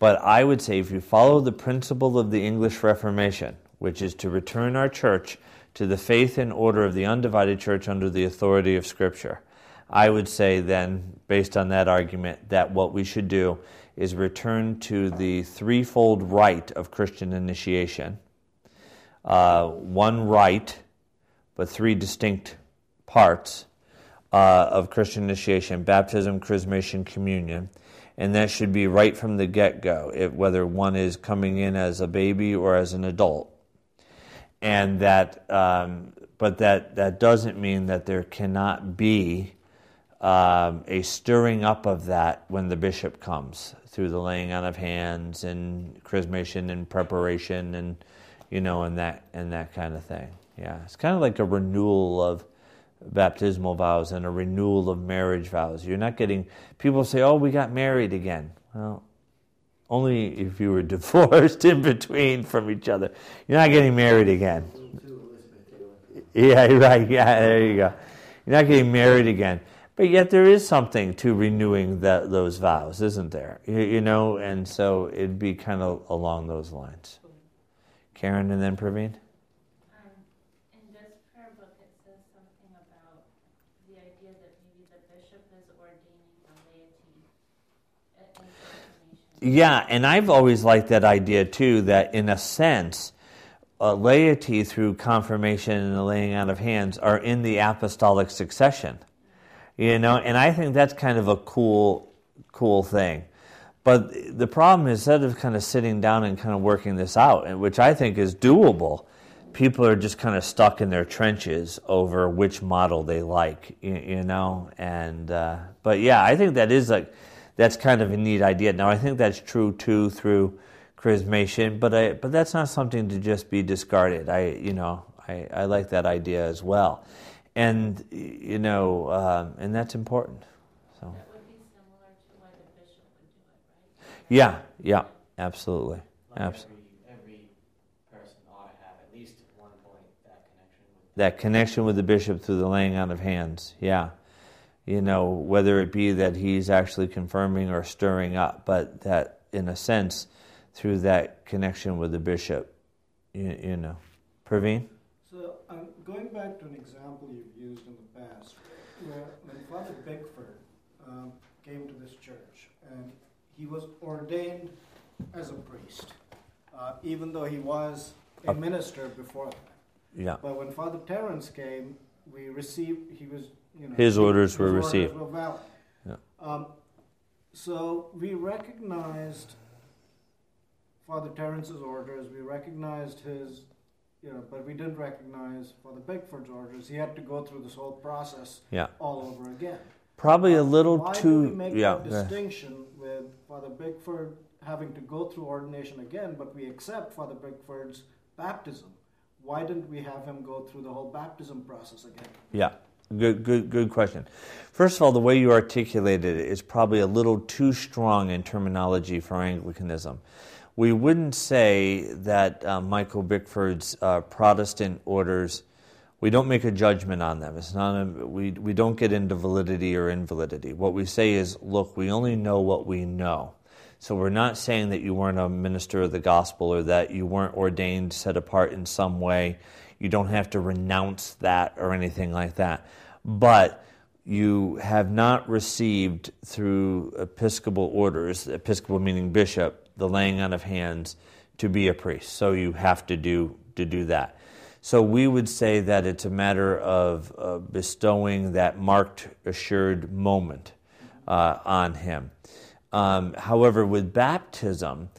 But I would say if you follow the principle of the English Reformation, which is to return our church to the faith and order of the undivided church under the authority of Scripture. I would say then, based on that argument, that what we should do is return to the threefold rite of Christian initiation. Uh, one rite, but three distinct parts uh, of Christian initiation baptism, chrismation, communion. And that should be right from the get go, whether one is coming in as a baby or as an adult. And that, um, but that, that doesn't mean that there cannot be um, a stirring up of that when the bishop comes through the laying on of hands and chrismation and preparation and you know and that and that kind of thing. Yeah, it's kind of like a renewal of baptismal vows and a renewal of marriage vows. You're not getting people say, "Oh, we got married again." Well, only if you were divorced in between from each other. You're not getting married again. Yeah, right. Yeah, there you go. You're not getting married again. But yet there is something to renewing that, those vows, isn't there? You, you, know, and so it'd be kind of along those lines. Karen and then Praveen? Um, in this prayer book, it says something about the idea that maybe the bishop is ordaining laity. Yeah, and I've always liked that idea too, that in a sense, uh, laity through confirmation and the laying out of hands are in the apostolic succession you know, and I think that's kind of a cool, cool thing. But the problem is, instead of kind of sitting down and kind of working this out, which I think is doable, people are just kind of stuck in their trenches over which model they like, you, know. And uh, but yeah, I think that is like that's kind of a neat idea. Now I think that's true too through chrismation, but I, but that's not something to just be discarded. I you know I, I like that idea as well and you know, um, and that's important. So. That would be similar to why the bishop would do it, right? Yeah, yeah, absolutely, like absolutely. Every, every person ought to have at least at one point that connection with that connection with the bishop through the laying on of hands. Yeah, you know, whether it be that he's actually confirming or stirring up, but that in a sense, through that connection with the bishop, you, you know, Praveen. Going back to an example you've used in the past, where when Father Bickford um, came to this church, and he was ordained as a priest, uh, even though he was a minister before that. Yeah. But when Father Terence came, we received. He was, you know, his orders his were orders received. Were valid. Yeah. Um, so we recognized Father Terence's orders. We recognized his you know, but we didn't recognize Father Bickford's orders. He had to go through this whole process yeah. all over again. Probably a little Why too. do we make yeah. that distinction with Father Bickford having to go through ordination again, but we accept Father Bickford's baptism? Why didn't we have him go through the whole baptism process again? Yeah. Good, good, good question. First of all, the way you articulated it is probably a little too strong in terminology for Anglicanism we wouldn't say that uh, Michael Bickford's uh, Protestant orders, we don't make a judgment on them. It's not a, we, we don't get into validity or invalidity. What we say is, look, we only know what we know. So we're not saying that you weren't a minister of the gospel or that you weren't ordained, set apart in some way. You don't have to renounce that or anything like that. But you have not received through episcopal orders, episcopal meaning bishop, the laying on of hands to be a priest. So you have to do to do that. So we would say that it's a matter of uh, bestowing that marked, assured moment uh, on him. Um, however, with baptism,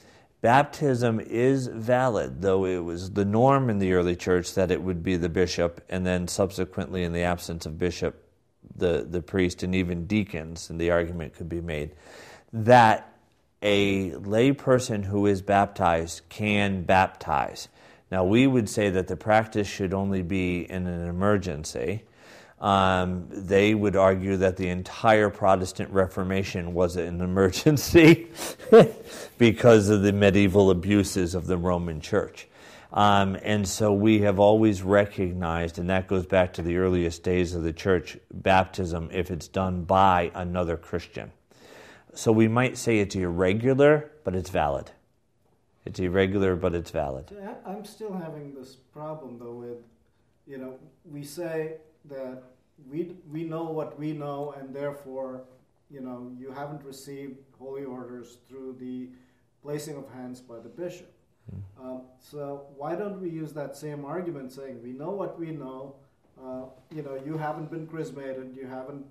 baptism is valid, though it was the norm in the early church that it would be the bishop, and then subsequently, in the absence of bishop, the, the priest, and even deacons, and the argument could be made that a layperson who is baptized can baptize. Now, we would say that the practice should only be in an emergency. Um, they would argue that the entire Protestant Reformation was an emergency because of the medieval abuses of the Roman Church. Um, and so we have always recognized, and that goes back to the earliest days of the church, baptism if it's done by another Christian. So we might say it's irregular, but it's valid. It's irregular, but it's valid. I'm still having this problem though with you know, we say that we we know what we know, and therefore, you know, you haven't received holy orders through the placing of hands by the bishop. Hmm. Um, so why don't we use that same argument, saying we know what we know? Uh, you know, you haven't been chrismated, you haven't.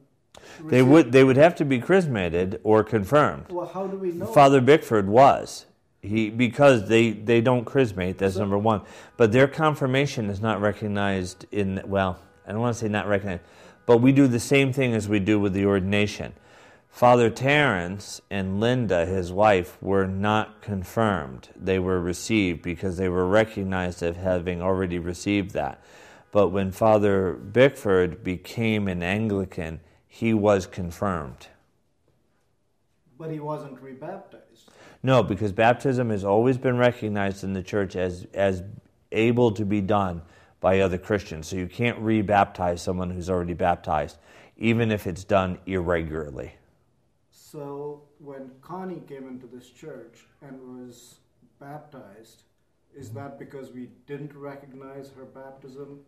They would they would have to be chrismated or confirmed. Well, how do we know? Father Bickford was. He because they, they don't chrismate, that's So- number one. But their confirmation is not recognized in well, I don't want to say not recognized, but we do the same thing as we do with the ordination. Father Terence and Linda, his wife, were not confirmed. They were received because they were recognized as having already received that. But when Father Bickford became an Anglican, he was confirmed. But he wasn't rebaptized. No, because baptism has always been recognized in the church as, as able to be done by other Christians. So you can't re-baptize someone who's already baptized, even if it's done irregularly. So when Connie came into this church and was baptized, is that because we didn't recognize her baptism?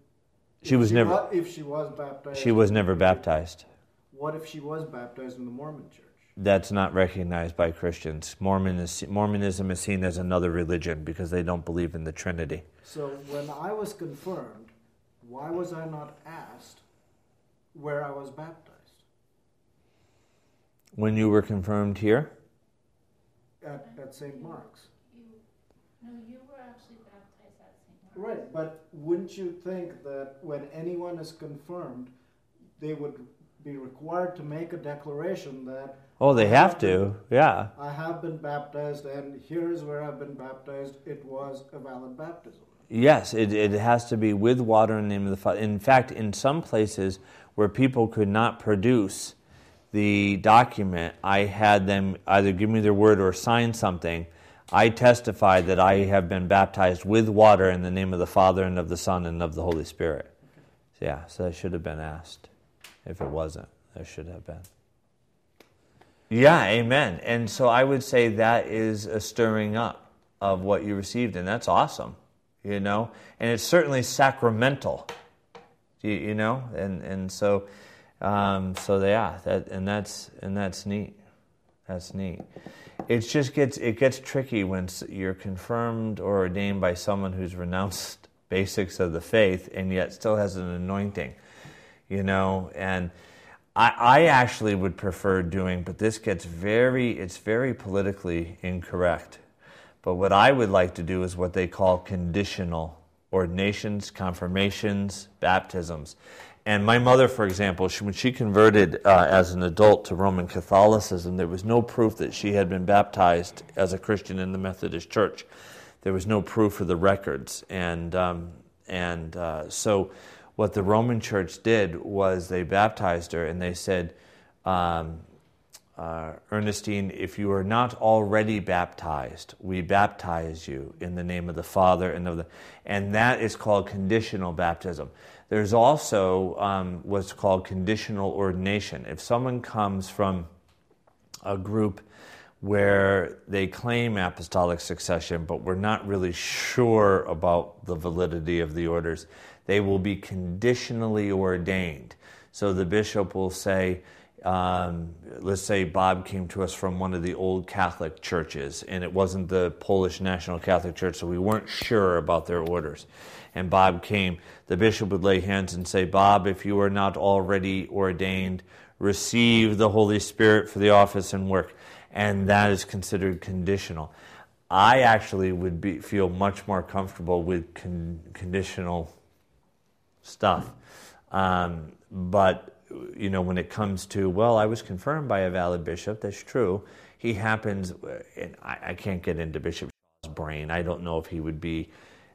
She If was never- wa- if she was baptized. She was never baptized. What if she was baptized in the Mormon church? That's not recognized by Christians. Mormon is, Mormonism is seen as another religion because they don't believe in the Trinity. So when I was confirmed, why was I not asked where I was baptized? When you were confirmed here, At, at St. Mark's. You, no, you were actually baptized at St. Mark's. Right, but wouldn't you think that when anyone is confirmed, they would be required to make a declaration that oh, they have to, yeah. I have been baptized and here is where I've been baptized. It was a valid baptism. Yes, it, it has to be with water in the name of the Father. In fact, in some places where people could not produce the document, I had them either give me their word or sign something. I testified that I have been baptized with water in the name of the Father and of the Son and of the Holy Spirit. So, yeah, so that should have been asked. If it wasn't, there should have been. Yeah, amen. And so I would say that is a stirring up of what you received, and that's awesome, you know. And it's certainly sacramental, you, you know. And and so, um, so yeah, that and that's and that's neat. That's neat. It just gets it gets tricky when you're confirmed or ordained by someone who's renounced basics of the faith and yet still has an anointing, you know. And I, I actually would prefer doing, but this gets very it's very politically incorrect. But what I would like to do is what they call conditional ordinations, confirmations, baptisms. And my mother, for example, she, when she converted uh, as an adult to Roman Catholicism, there was no proof that she had been baptized as a Christian in the Methodist Church. There was no proof of the records. And, um, and uh, so, what the Roman Church did was they baptized her and they said, um, uh, Ernestine, if you are not already baptized, we baptize you in the name of the Father and of the, and that is called conditional baptism. There's also um, what's called conditional ordination. If someone comes from a group where they claim apostolic succession, but we're not really sure about the validity of the orders, they will be conditionally ordained. So the bishop will say, um, let's say Bob came to us from one of the old Catholic churches, and it wasn't the Polish National Catholic Church, so we weren't sure about their orders. And Bob came, the bishop would lay hands and say, Bob, if you are not already ordained, receive the Holy Spirit for the office and work. And that is considered conditional. I actually would be, feel much more comfortable with con- conditional stuff. Um, but, you know, when it comes to, well, I was confirmed by a valid bishop, that's true. He happens, and I, I can't get into Bishop Shaw's brain. I don't know if he would be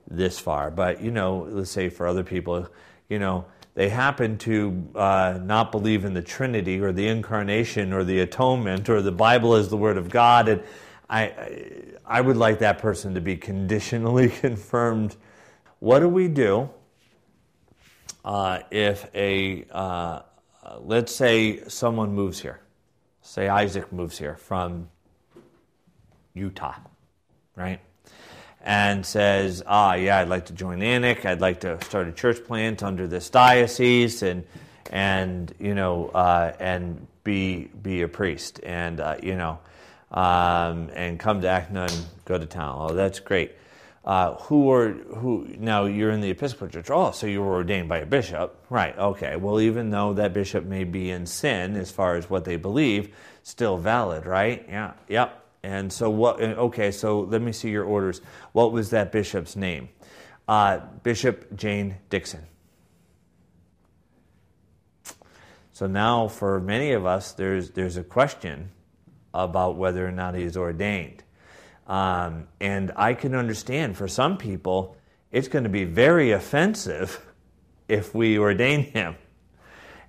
this far. But, you know, let's say for other people, you know, they happen to uh, not believe in the Trinity or the incarnation or the atonement or the Bible as the Word of God. And I, I, I would like that person to be conditionally confirmed. What do we do uh, if a, uh, let's say someone moves here? Say Isaac moves here from Utah, right? and says, ah, yeah, I'd like to join ANIC. I'd like to start a church plant under this diocese and, and you know, uh, and be, be a priest and, uh, you know, um, and come to ACNA and go to town. Oh, that's great. Uh, who are who? Now you're in the Episcopal Church. Oh, so you were ordained by a bishop, right? Okay. Well, even though that bishop may be in sin as far as what they believe, still valid, right? Yeah. Yep. And so what? Okay. So let me see your orders. What was that bishop's name? Uh, bishop Jane Dixon. So now, for many of us, there's there's a question about whether or not he's ordained. Um, and I can understand for some people, it's going to be very offensive if we ordain him.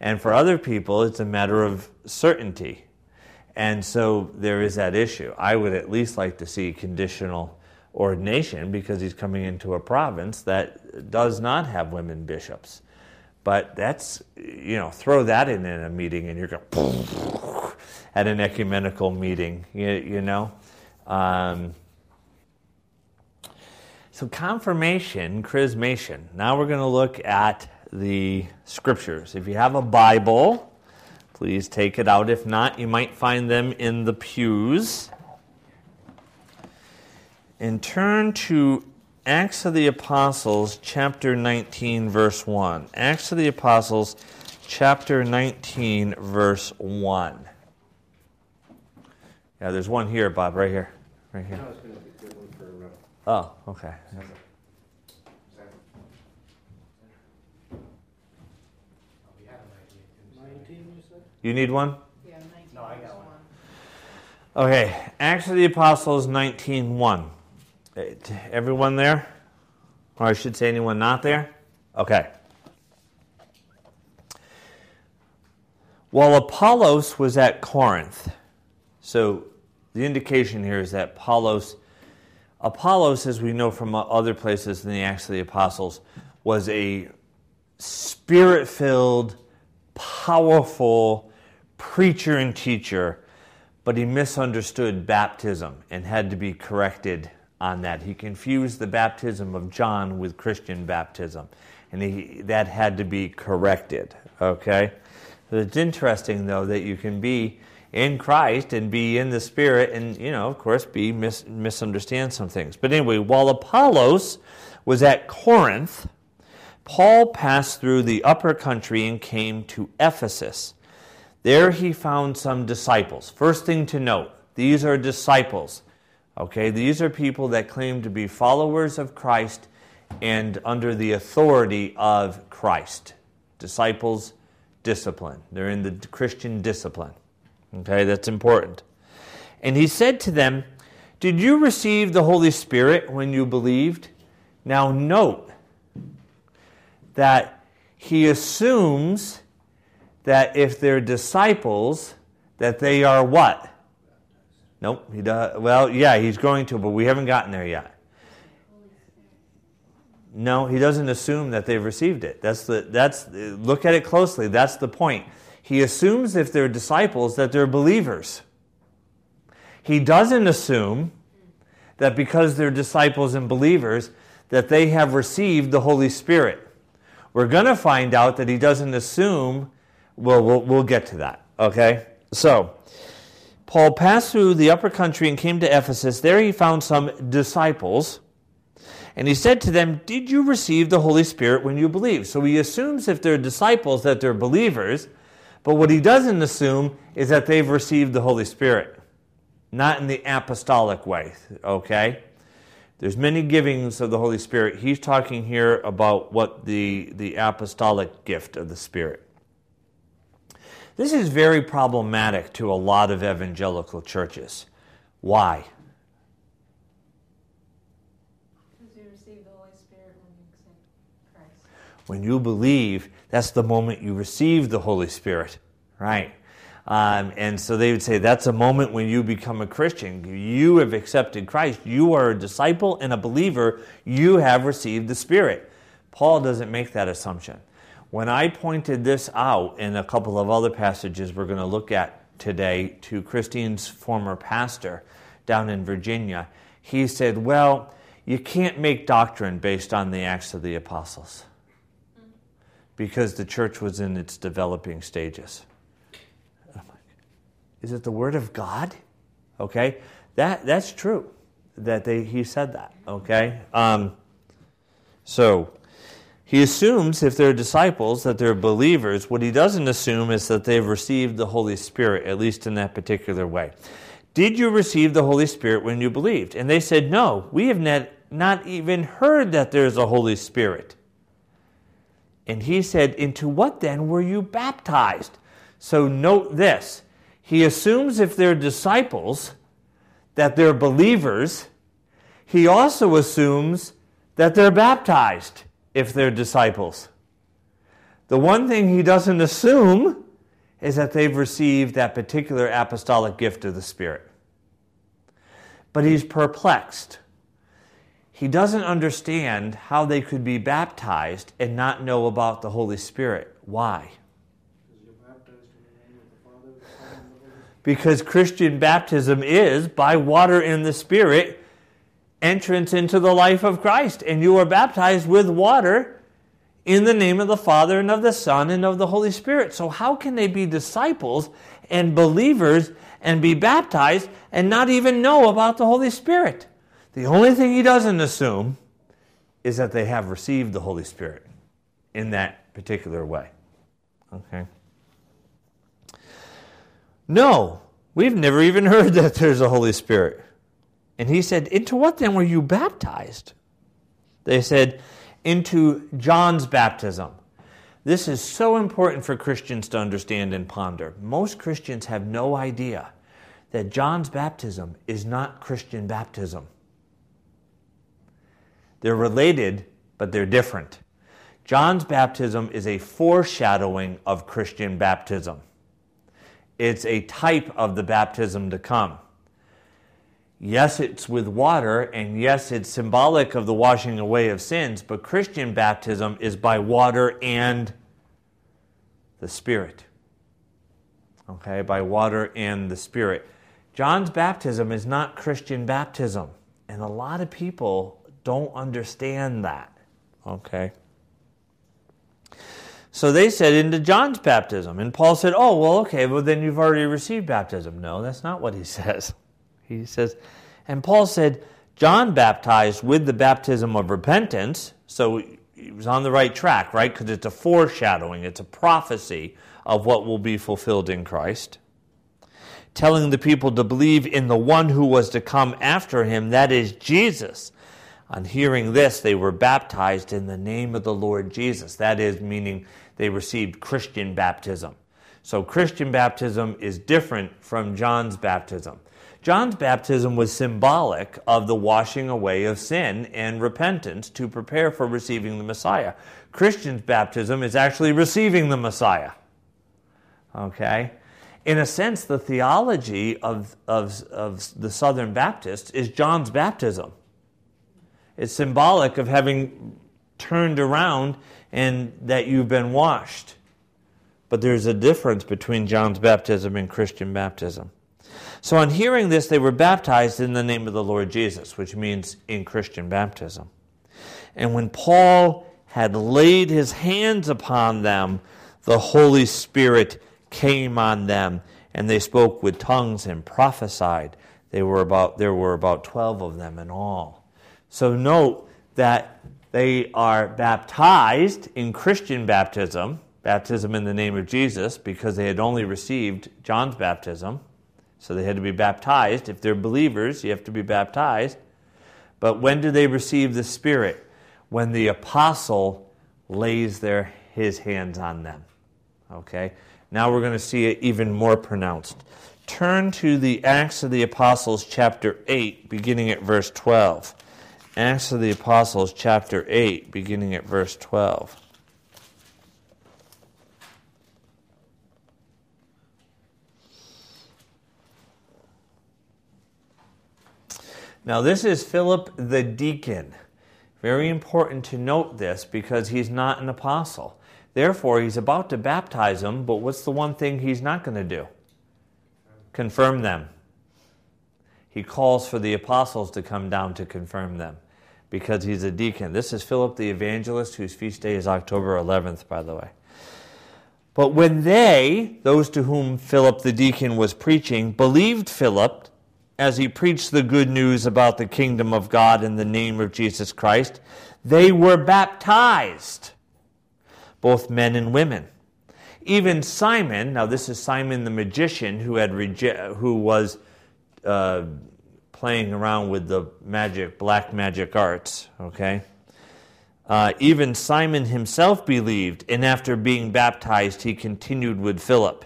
And for other people, it's a matter of certainty. And so there is that issue. I would at least like to see conditional ordination because he's coming into a province that does not have women bishops. But that's, you know, throw that in, in a meeting and you're going at an ecumenical meeting, you, you know. Um, so, confirmation, chrismation. Now we're going to look at the scriptures. If you have a Bible, please take it out. If not, you might find them in the pews. And turn to Acts of the Apostles, chapter 19, verse 1. Acts of the Apostles, chapter 19, verse 1. Yeah, there's one here, Bob, right here. Right here. That was gonna be a good one for, uh, Oh, okay. Sam. We had an idea too. so- Nineteen, you need one? Yeah, nineteen No, I got one. Okay, Acts of the Apostles 19.1. Uh, Everyone there? Or I should say anyone not there? Okay. While Apollos was at Corinth, so the indication here is that Apollos, Apollos, as we know from other places in the Acts of the Apostles, was a spirit filled, powerful preacher and teacher, but he misunderstood baptism and had to be corrected on that. He confused the baptism of John with Christian baptism, and he, that had to be corrected. Okay? It's interesting, though, that you can be in Christ and be in the Spirit and, you know, of course, be mis- misunderstand some things. But anyway, while Apollos was at Corinth, Paul passed through the upper country and came to Ephesus. There he found some disciples. First thing to note these are disciples. Okay, these are people that claim to be followers of Christ and under the authority of Christ. Disciples, discipline. They're in the Christian discipline. Okay, that's important. And he said to them, Did you receive the Holy Spirit when you believed? Now, note that he assumes that if they're disciples, that they are what? Nope, he does. Well, yeah, he's going to, but we haven't gotten there yet. No, he doesn't assume that they've received it. That's the that's look at it closely. That's the point. He assumes if they're disciples that they're believers. He doesn't assume that because they're disciples and believers that they have received the Holy Spirit. We're going to find out that he doesn't assume well, we'll we'll get to that. Okay? So, Paul passed through the upper country and came to Ephesus. There he found some disciples. And he said to them, Did you receive the Holy Spirit when you believed? So he assumes if they're disciples that they're believers, but what he doesn't assume is that they've received the Holy Spirit. Not in the apostolic way, okay? There's many givings of the Holy Spirit. He's talking here about what the, the apostolic gift of the Spirit. This is very problematic to a lot of evangelical churches. Why? Because you receive the Holy Spirit when you accept Christ. When you believe, that's the moment you receive the Holy Spirit, right? Um, and so they would say that's a moment when you become a Christian. You have accepted Christ. You are a disciple and a believer. You have received the Spirit. Paul doesn't make that assumption. When I pointed this out in a couple of other passages we're going to look at today to Christine's former pastor down in Virginia, he said, Well, you can't make doctrine based on the Acts of the Apostles because the church was in its developing stages. Is it the Word of God? Okay, that, that's true that they, he said that. Okay? Um, so, he assumes if they're disciples that they're believers. What he doesn't assume is that they've received the Holy Spirit, at least in that particular way. Did you receive the Holy Spirit when you believed? And they said, No, we have not even heard that there's a Holy Spirit. And he said, Into what then were you baptized? So note this. He assumes if they're disciples, that they're believers. He also assumes that they're baptized if they're disciples. The one thing he doesn't assume is that they've received that particular apostolic gift of the Spirit. But he's perplexed. He doesn't understand how they could be baptized and not know about the Holy Spirit. Why? Because Christian baptism is by water in the Spirit entrance into the life of Christ. And you are baptized with water in the name of the Father and of the Son and of the Holy Spirit. So, how can they be disciples and believers and be baptized and not even know about the Holy Spirit? The only thing he doesn't assume is that they have received the Holy Spirit in that particular way. Okay? No, we've never even heard that there's a Holy Spirit. And he said, Into what then were you baptized? They said, Into John's baptism. This is so important for Christians to understand and ponder. Most Christians have no idea that John's baptism is not Christian baptism. They're related, but they're different. John's baptism is a foreshadowing of Christian baptism. It's a type of the baptism to come. Yes, it's with water, and yes, it's symbolic of the washing away of sins, but Christian baptism is by water and the Spirit. Okay, by water and the Spirit. John's baptism is not Christian baptism, and a lot of people don't understand that. Okay? So they said into John's baptism, and Paul said, Oh, well, okay, well, then you've already received baptism. No, that's not what he says. He says, and Paul said, John baptized with the baptism of repentance. So he was on the right track, right? Because it's a foreshadowing, it's a prophecy of what will be fulfilled in Christ. Telling the people to believe in the one who was to come after him, that is Jesus. On hearing this, they were baptized in the name of the Lord Jesus. That is, meaning they received Christian baptism. So, Christian baptism is different from John's baptism. John's baptism was symbolic of the washing away of sin and repentance to prepare for receiving the Messiah. Christian's baptism is actually receiving the Messiah. Okay? In a sense, the theology of, of, of the Southern Baptists is John's baptism. It's symbolic of having turned around and that you've been washed. But there's a difference between John's baptism and Christian baptism. So, on hearing this, they were baptized in the name of the Lord Jesus, which means in Christian baptism. And when Paul had laid his hands upon them, the Holy Spirit came on them, and they spoke with tongues and prophesied. They were about, there were about 12 of them in all. So, note that they are baptized in Christian baptism, baptism in the name of Jesus, because they had only received John's baptism. So they had to be baptized. If they're believers, you have to be baptized. But when do they receive the Spirit? When the apostle lays their, his hands on them. Okay? Now we're going to see it even more pronounced. Turn to the Acts of the Apostles, chapter 8, beginning at verse 12. Acts of the Apostles, chapter 8, beginning at verse 12. Now, this is Philip the deacon. Very important to note this because he's not an apostle. Therefore, he's about to baptize them, but what's the one thing he's not going to do? Confirm them. He calls for the apostles to come down to confirm them. Because he's a deacon. This is Philip the evangelist, whose feast day is October 11th, by the way. But when they, those to whom Philip the deacon was preaching, believed Philip as he preached the good news about the kingdom of God in the name of Jesus Christ, they were baptized, both men and women. Even Simon, now this is Simon the magician who had rege- who was uh, playing around with the magic, black magic arts. Okay. Uh, even Simon himself believed, and after being baptized, he continued with Philip.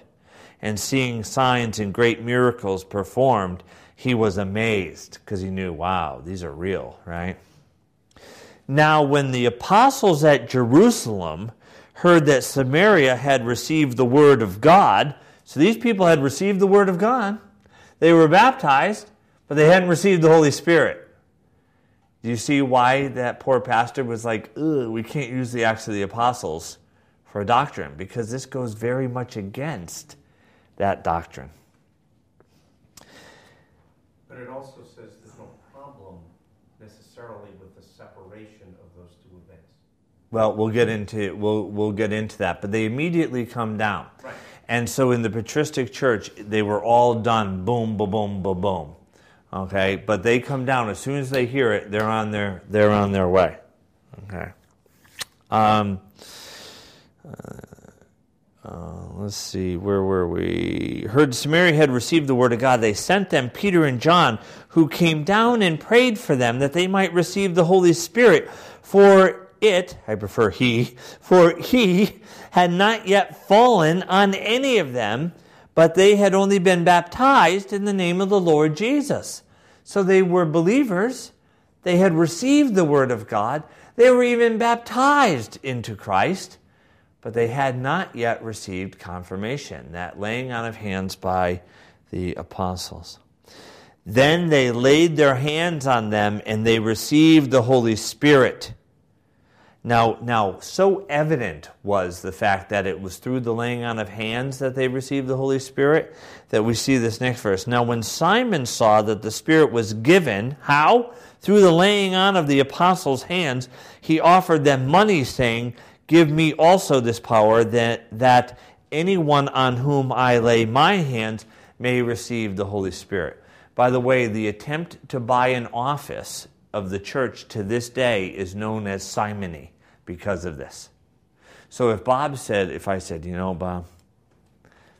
And seeing signs and great miracles performed, he was amazed because he knew, wow, these are real, right? Now, when the apostles at Jerusalem heard that Samaria had received the word of God, so these people had received the word of God, they were baptized, but they hadn't received the Holy Spirit. Do you see why that poor pastor was like, we can't use the Acts of the Apostles for a doctrine? Because this goes very much against that doctrine. But it also says there's no problem necessarily with the separation of those two events. Well, we'll get into we'll we'll get into that, but they immediately come down. Right. And so in the patristic church, they were all done boom, boom, boom, boom, boom. Okay, but they come down as soon as they hear it. They're on their they're on their way. Okay. Um, uh, uh, let's see, where were we? Heard Samaria had received the word of God. They sent them Peter and John, who came down and prayed for them that they might receive the Holy Spirit. For it, I prefer he, for he had not yet fallen on any of them, but they had only been baptized in the name of the Lord Jesus. So they were believers. They had received the word of God. They were even baptized into Christ, but they had not yet received confirmation, that laying on of hands by the apostles. Then they laid their hands on them and they received the Holy Spirit. Now, now, so evident was the fact that it was through the laying on of hands that they received the Holy Spirit that we see this next verse. Now, when Simon saw that the Spirit was given, how? Through the laying on of the apostles' hands, he offered them money, saying, Give me also this power that, that anyone on whom I lay my hands may receive the Holy Spirit. By the way, the attempt to buy an office of the church to this day is known as simony because of this. So if Bob said, if I said, you know, Bob,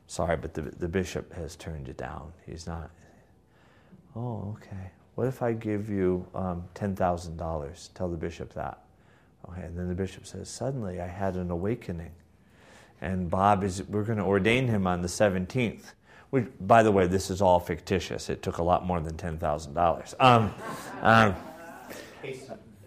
sorry, but the, the bishop has turned you down. He's not. Oh, okay. What if I give you um, $10,000? Tell the bishop that. Okay, and then the bishop says, suddenly I had an awakening. And Bob is, we're going to ordain him on the 17th. Which, by the way, this is all fictitious. It took a lot more than $10,000. Um, um,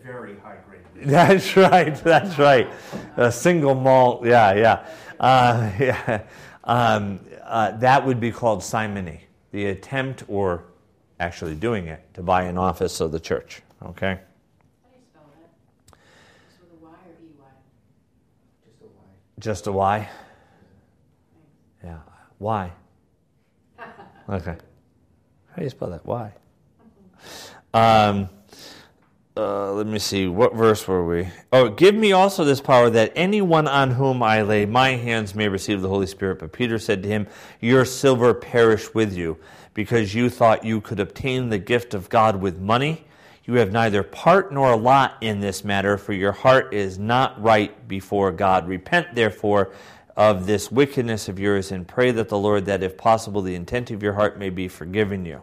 very high grade. That's right. That's right. A single malt. Yeah, yeah. Uh, yeah. Um, uh, that would be called simony, the attempt or actually doing it to buy an office of the church. Okay? How do you spell that? Just with a Y or E-Y? Just a Y. Just a Y? Yeah. Why? Okay. How do you spell that? Why? Um, uh, let me see. What verse were we? Oh, give me also this power that anyone on whom I lay my hands may receive the Holy Spirit. But Peter said to him, Your silver perish with you, because you thought you could obtain the gift of God with money. You have neither part nor lot in this matter, for your heart is not right before God. Repent, therefore, of this wickedness of yours, and pray that the Lord, that if possible, the intent of your heart may be forgiven you,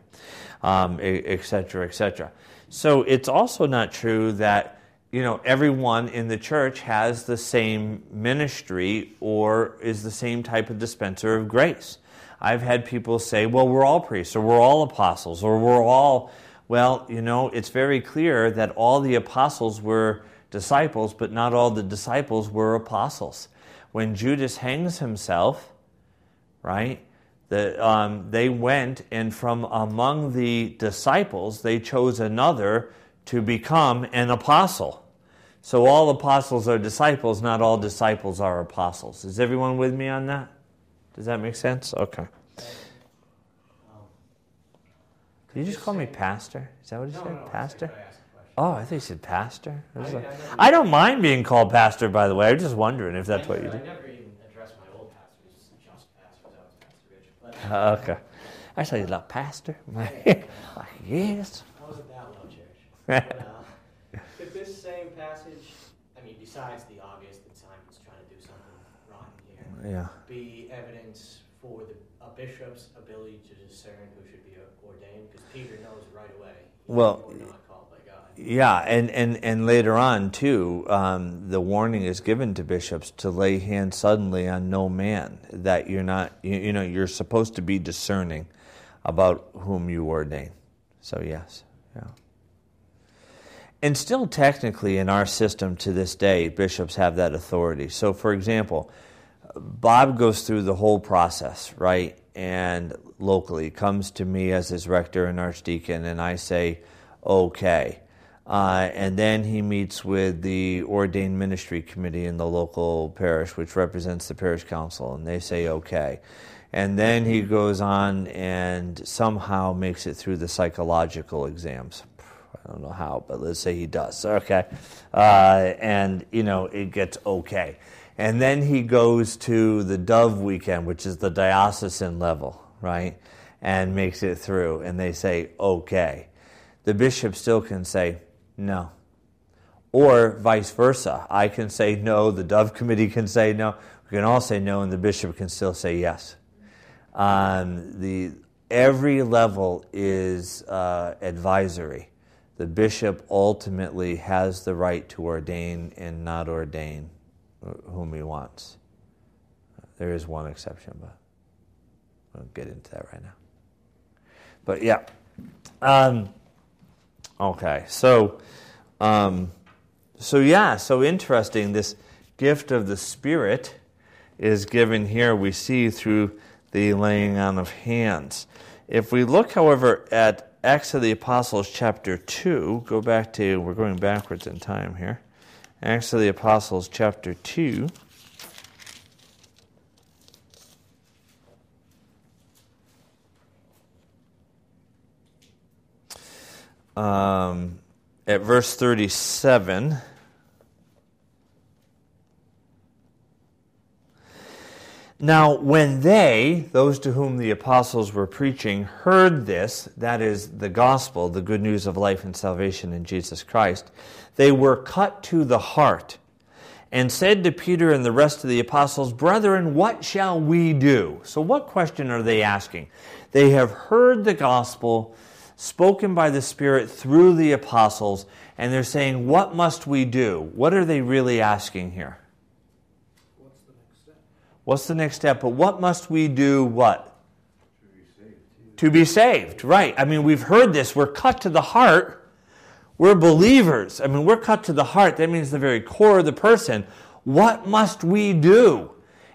um, etc., etc. So it's also not true that you know everyone in the church has the same ministry or is the same type of dispenser of grace. I've had people say, "Well, we're all priests, or we're all apostles, or we're all." Well, you know, it's very clear that all the apostles were disciples, but not all the disciples were apostles. When Judas hangs himself, right? Um, they went and from among the disciples, they chose another to become an apostle. So all apostles are disciples, not all disciples are apostles. Is everyone with me on that? Does that make sense? Okay. Did you just call me pastor? Is that what you no, said? no, pastor? said, could I ask a question? Oh, I think you said pastor. I, I, I I don't mind being called pastor, by the way. I'm just wondering if that's what you do. I never even addressed my old pastors as just pastors. I was Pastor Rich. But Uh, okay. I you like pastor. like, yes. I wasn't that low church. But, uh, could this same passage, I mean, besides the obvious that Simon's trying to do something wrong here, Yeah. be evidence for the a bishop's ability to discern who should be ordained? Because Peter knows right away. Well, You're not called by God. Yeah, and, and, and later on, too, um, the warning is given to bishops to lay hands suddenly on no man, that you're not, you, you know, you're supposed to be discerning about whom you ordain. So, yes, yeah. And still, technically, in our system to this day, bishops have that authority. So, for example, Bob goes through the whole process, right? And locally comes to me as his rector and archdeacon, and I say, okay. Uh, and then he meets with the ordained ministry committee in the local parish, which represents the parish council, and they say, okay. And then he goes on and somehow makes it through the psychological exams. I don't know how, but let's say he does. Okay. Uh, and, you know, it gets okay. And then he goes to the Dove weekend, which is the diocesan level, right? And makes it through. And they say, okay. The bishop still can say, no. Or vice versa. I can say no, the Dove committee can say no. We can all say no, and the bishop can still say yes. Um, the, every level is uh, advisory. The bishop ultimately has the right to ordain and not ordain whom he wants. There is one exception, but I won't get into that right now. But yeah. Um, okay, so um, so yeah, so interesting. This gift of the Spirit is given here. We see through the laying on of hands. If we look, however, at Acts of the Apostles, chapter 2, go back to, we're going backwards in time here. Acts of the Apostles, chapter 2. Um, at verse 37. Now, when they, those to whom the apostles were preaching, heard this, that is the gospel, the good news of life and salvation in Jesus Christ, they were cut to the heart and said to Peter and the rest of the apostles, Brethren, what shall we do? So, what question are they asking? They have heard the gospel spoken by the Spirit through the apostles, and they're saying, What must we do? What are they really asking here? What's the next step? What's the next step? But what must we do? What? To be saved, right. I mean, we've heard this. We're cut to the heart. We're believers. I mean, we're cut to the heart. That means the very core of the person. What must we do?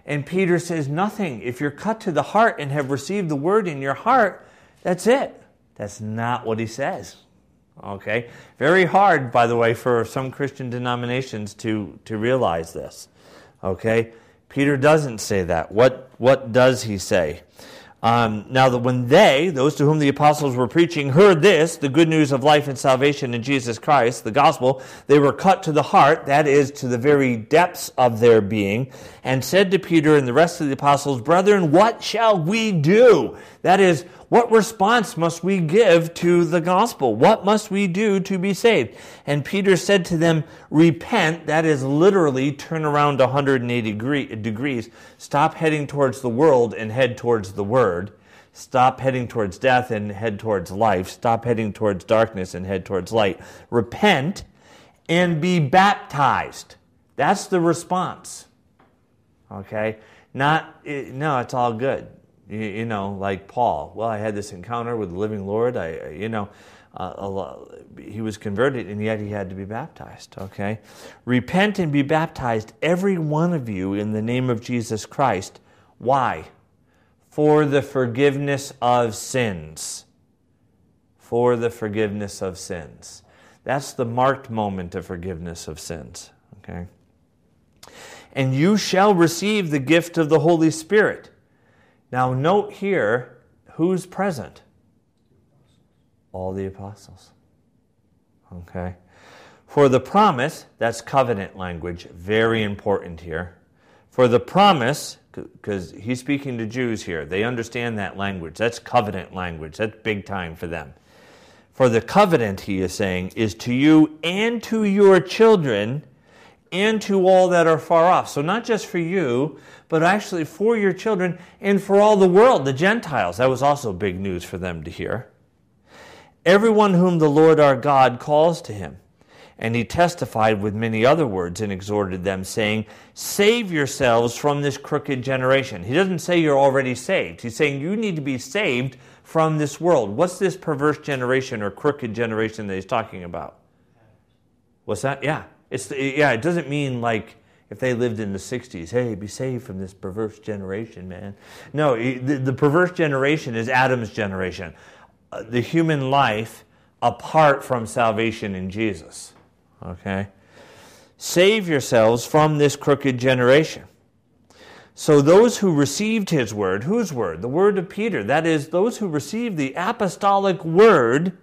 And Peter says, Nothing. If you're cut to the heart and have received the word in your heart, that's it. That's not what he says. Okay? Very hard, by the way, for some Christian denominations to, to realize this. Okay? Peter doesn't say that. What, what does he say? Um, now, that when they, those to whom the apostles were preaching, heard this, the good news of life and salvation in Jesus Christ, the gospel, they were cut to the heart, that is, to the very depths of their being, and said to Peter and the rest of the apostles, Brethren, what shall we do? That is, what response must we give to the gospel? What must we do to be saved? And Peter said to them, Repent, that is literally turn around 180 degree, degrees. Stop heading towards the world and head towards the word. Stop heading towards death and head towards life. Stop heading towards darkness and head towards light. Repent and be baptized. That's the response. Okay? Not, eh, no, it's all good. You, know, like Paul. Well, I had this encounter with the living Lord. I, you know, uh, he was converted, and yet he had to be baptized. Okay, repent and be baptized, every one of you, in the name of Jesus Christ. Why? For the forgiveness of sins. For the forgiveness of sins. That's the marked moment of forgiveness of sins. Okay. And you shall receive the gift of the Holy Spirit. Now, note here who's present? All the apostles. Okay? For the promise, that's covenant language, very important here. For the promise, because he's speaking to Jews here, they understand that language. That's covenant language, that's big time for them. For the covenant, he is saying, is to you and to your children and to all that are far off. So, not just for you, but actually for your children and for all the world, the Gentiles. That was also big news for them to hear. Everyone whom the Lord our God calls to him. And he testified with many other words and exhorted them, saying, Save yourselves from this crooked generation. He doesn't say you're already saved. He's saying you need to be saved from this world. What's this perverse generation or crooked generation that he's talking about? What's that? Yeah. It's, yeah, it doesn't mean like if they lived in the 60s, hey, be saved from this perverse generation, man. No, the, the perverse generation is Adam's generation, uh, the human life apart from salvation in Jesus. Okay? Save yourselves from this crooked generation. So, those who received his word, whose word? The word of Peter. That is, those who received the apostolic word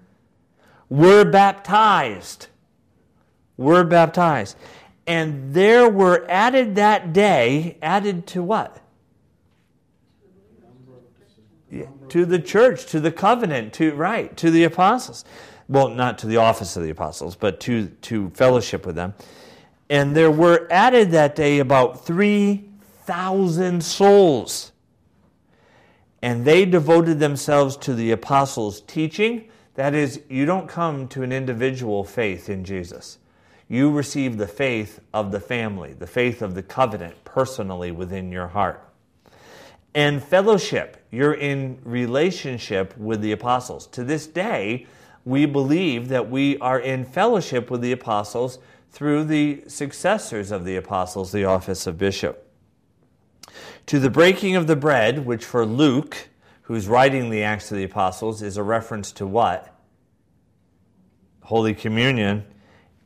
were baptized. Were baptized. And there were added that day, added to what? To the church, to the covenant, to right, to the apostles well, not to the office of the apostles, but to, to fellowship with them. And there were added that day about 3,000 souls. And they devoted themselves to the apostles' teaching. That is, you don't come to an individual faith in Jesus. You receive the faith of the family, the faith of the covenant personally within your heart. And fellowship, you're in relationship with the apostles. To this day, we believe that we are in fellowship with the apostles through the successors of the apostles, the office of bishop. To the breaking of the bread, which for Luke, who's writing the Acts of the Apostles, is a reference to what? Holy Communion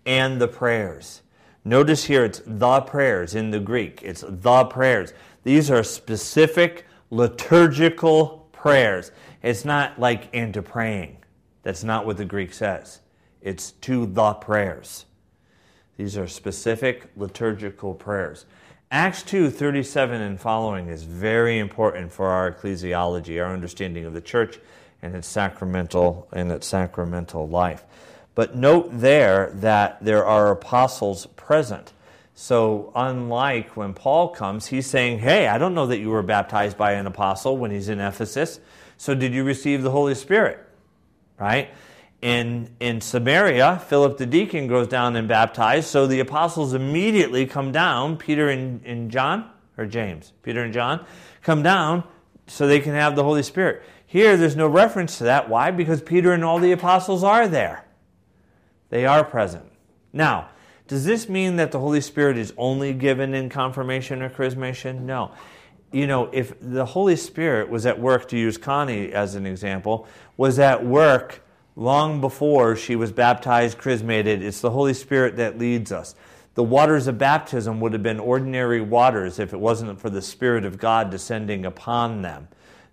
and the prayers. Notice here it's the prayers in the Greek. It's the prayers. These are specific liturgical prayers. It's not like into praying. That's not what the Greek says. It's to the prayers. These are specific liturgical prayers. Acts 2 37 and following is very important for our ecclesiology, our understanding of the church and its sacramental and its sacramental life. But note there that there are apostles present. So, unlike when Paul comes, he's saying, Hey, I don't know that you were baptized by an apostle when he's in Ephesus. So, did you receive the Holy Spirit? right? In, in Samaria, Philip the deacon goes down and baptized, so the apostles immediately come down, Peter and, and John, or James, Peter and John, come down so they can have the Holy Spirit. Here, there's no reference to that. Why? Because Peter and all the apostles are there. They are present. Now, does this mean that the Holy Spirit is only given in confirmation or chrismation? No. You know, if the Holy Spirit was at work, to use Connie as an example, was at work long before she was baptized, chrismated. It's the Holy Spirit that leads us. The waters of baptism would have been ordinary waters if it wasn't for the Spirit of God descending upon them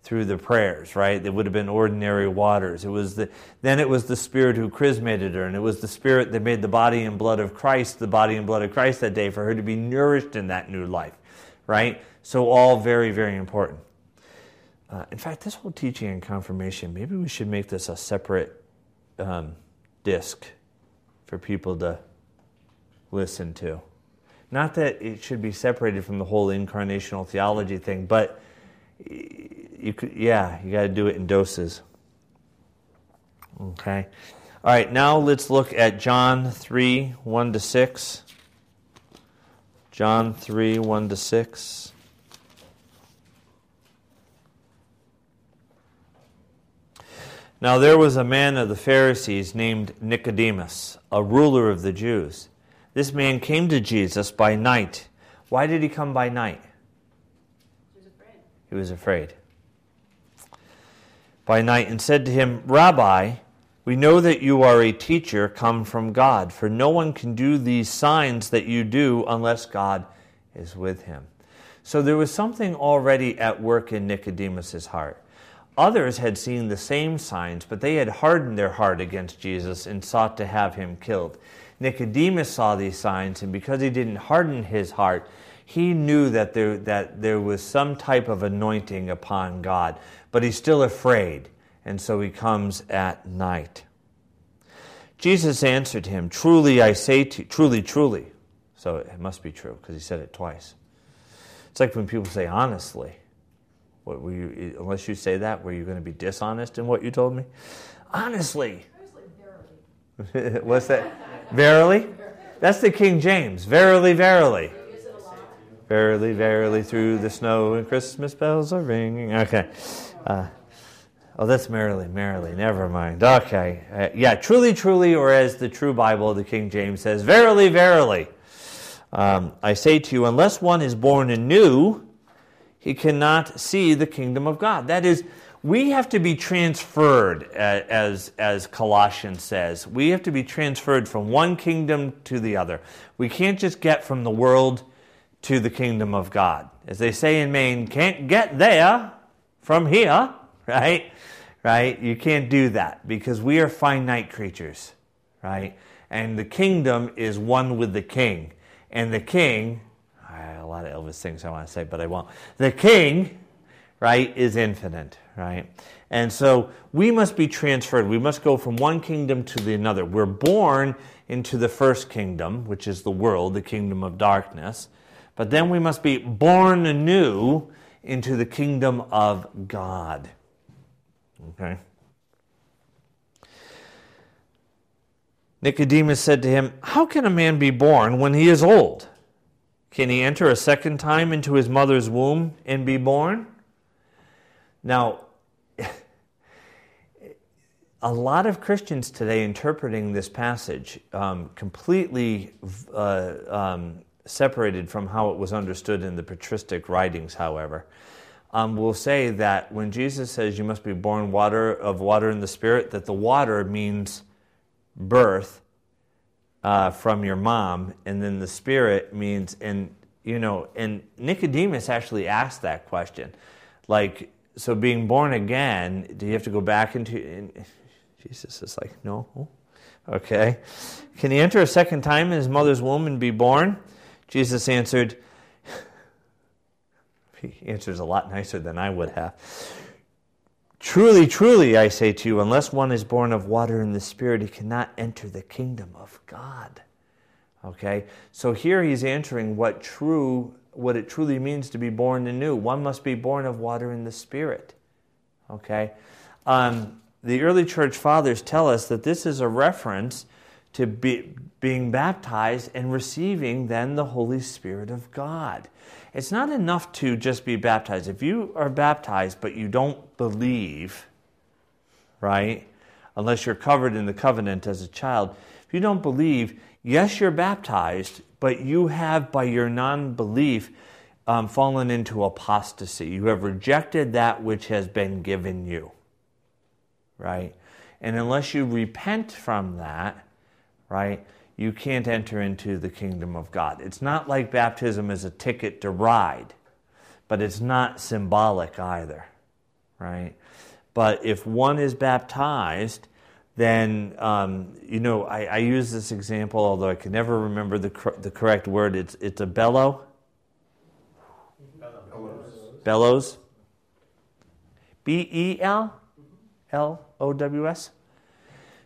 through the prayers, right? It would have been ordinary waters. It was the, then it was the Spirit who chrismated her, and it was the Spirit that made the body and blood of Christ the body and blood of Christ that day for her to be nourished in that new life, right? So, all very, very important. Uh, in fact, this whole teaching and confirmation, maybe we should make this a separate um, disc for people to listen to. Not that it should be separated from the whole incarnational theology thing, but you could, yeah, you got to do it in doses. Okay. All right, now let's look at John 3 1 to 6. John 3 1 to 6. Now there was a man of the Pharisees named Nicodemus, a ruler of the Jews. This man came to Jesus by night. Why did he come by night? He was afraid. He was afraid. By night and said to him, Rabbi, we know that you are a teacher come from God, for no one can do these signs that you do unless God is with him. So there was something already at work in Nicodemus's heart Others had seen the same signs, but they had hardened their heart against Jesus and sought to have him killed. Nicodemus saw these signs, and because he didn't harden his heart, he knew that there, that there was some type of anointing upon God, but he's still afraid, and so he comes at night. Jesus answered him, Truly I say to you, truly, truly. So it must be true because he said it twice. It's like when people say honestly. What, were you, unless you say that, were you going to be dishonest in what you told me? Honestly. What's that? Verily? That's the King James. Verily, verily. Verily, verily, through the snow and Christmas bells are ringing. Okay. Uh, oh, that's merrily, merrily. Never mind. Okay. Uh, yeah, truly, truly, or as the true Bible, the King James says, verily, verily. Um, I say to you, unless one is born anew, he cannot see the kingdom of God. That is, we have to be transferred, as, as Colossians says. We have to be transferred from one kingdom to the other. We can't just get from the world to the kingdom of God. As they say in Maine, can't get there from here, right? Right? You can't do that because we are finite creatures, right? And the kingdom is one with the king. And the king a lot of Elvis things I want to say, but I won't. The king, right, is infinite, right? And so we must be transferred. We must go from one kingdom to the another. We're born into the first kingdom, which is the world, the kingdom of darkness. But then we must be born anew into the kingdom of God. Okay? Nicodemus said to him, How can a man be born when he is old? Can he enter a second time into his mother's womb and be born? Now, a lot of Christians today interpreting this passage um, completely uh, um, separated from how it was understood in the patristic writings, however, um, will say that when Jesus says you must be born water of water in the Spirit, that the water means birth uh, from your mom, and then the Spirit means, and you know, and Nicodemus actually asked that question, like, so being born again, do you have to go back into? And Jesus is like, no. Okay. Can he enter a second time in his mother's womb and be born? Jesus answered, he answers a lot nicer than I would have. Truly, truly, I say to you, unless one is born of water and the Spirit, he cannot enter the kingdom of God. Okay? So here he's answering what true what it truly means to be born anew. One must be born of water and the Spirit. Okay? Um, the early church fathers tell us that this is a reference to be, being baptized and receiving then the Holy Spirit of God. It's not enough to just be baptized. If you are baptized but you don't believe, right, unless you're covered in the covenant as a child, if you don't believe, yes, you're baptized, but you have, by your non belief, um, fallen into apostasy. You have rejected that which has been given you, right? And unless you repent from that, right, you can't enter into the kingdom of God. It's not like baptism is a ticket to ride, but it's not symbolic either, right? But if one is baptized, then, um, you know, I, I, use this example, although I can never remember the, cor- the correct word. It's, it's a bellow. Bellows. Bellows. B E L L O W S.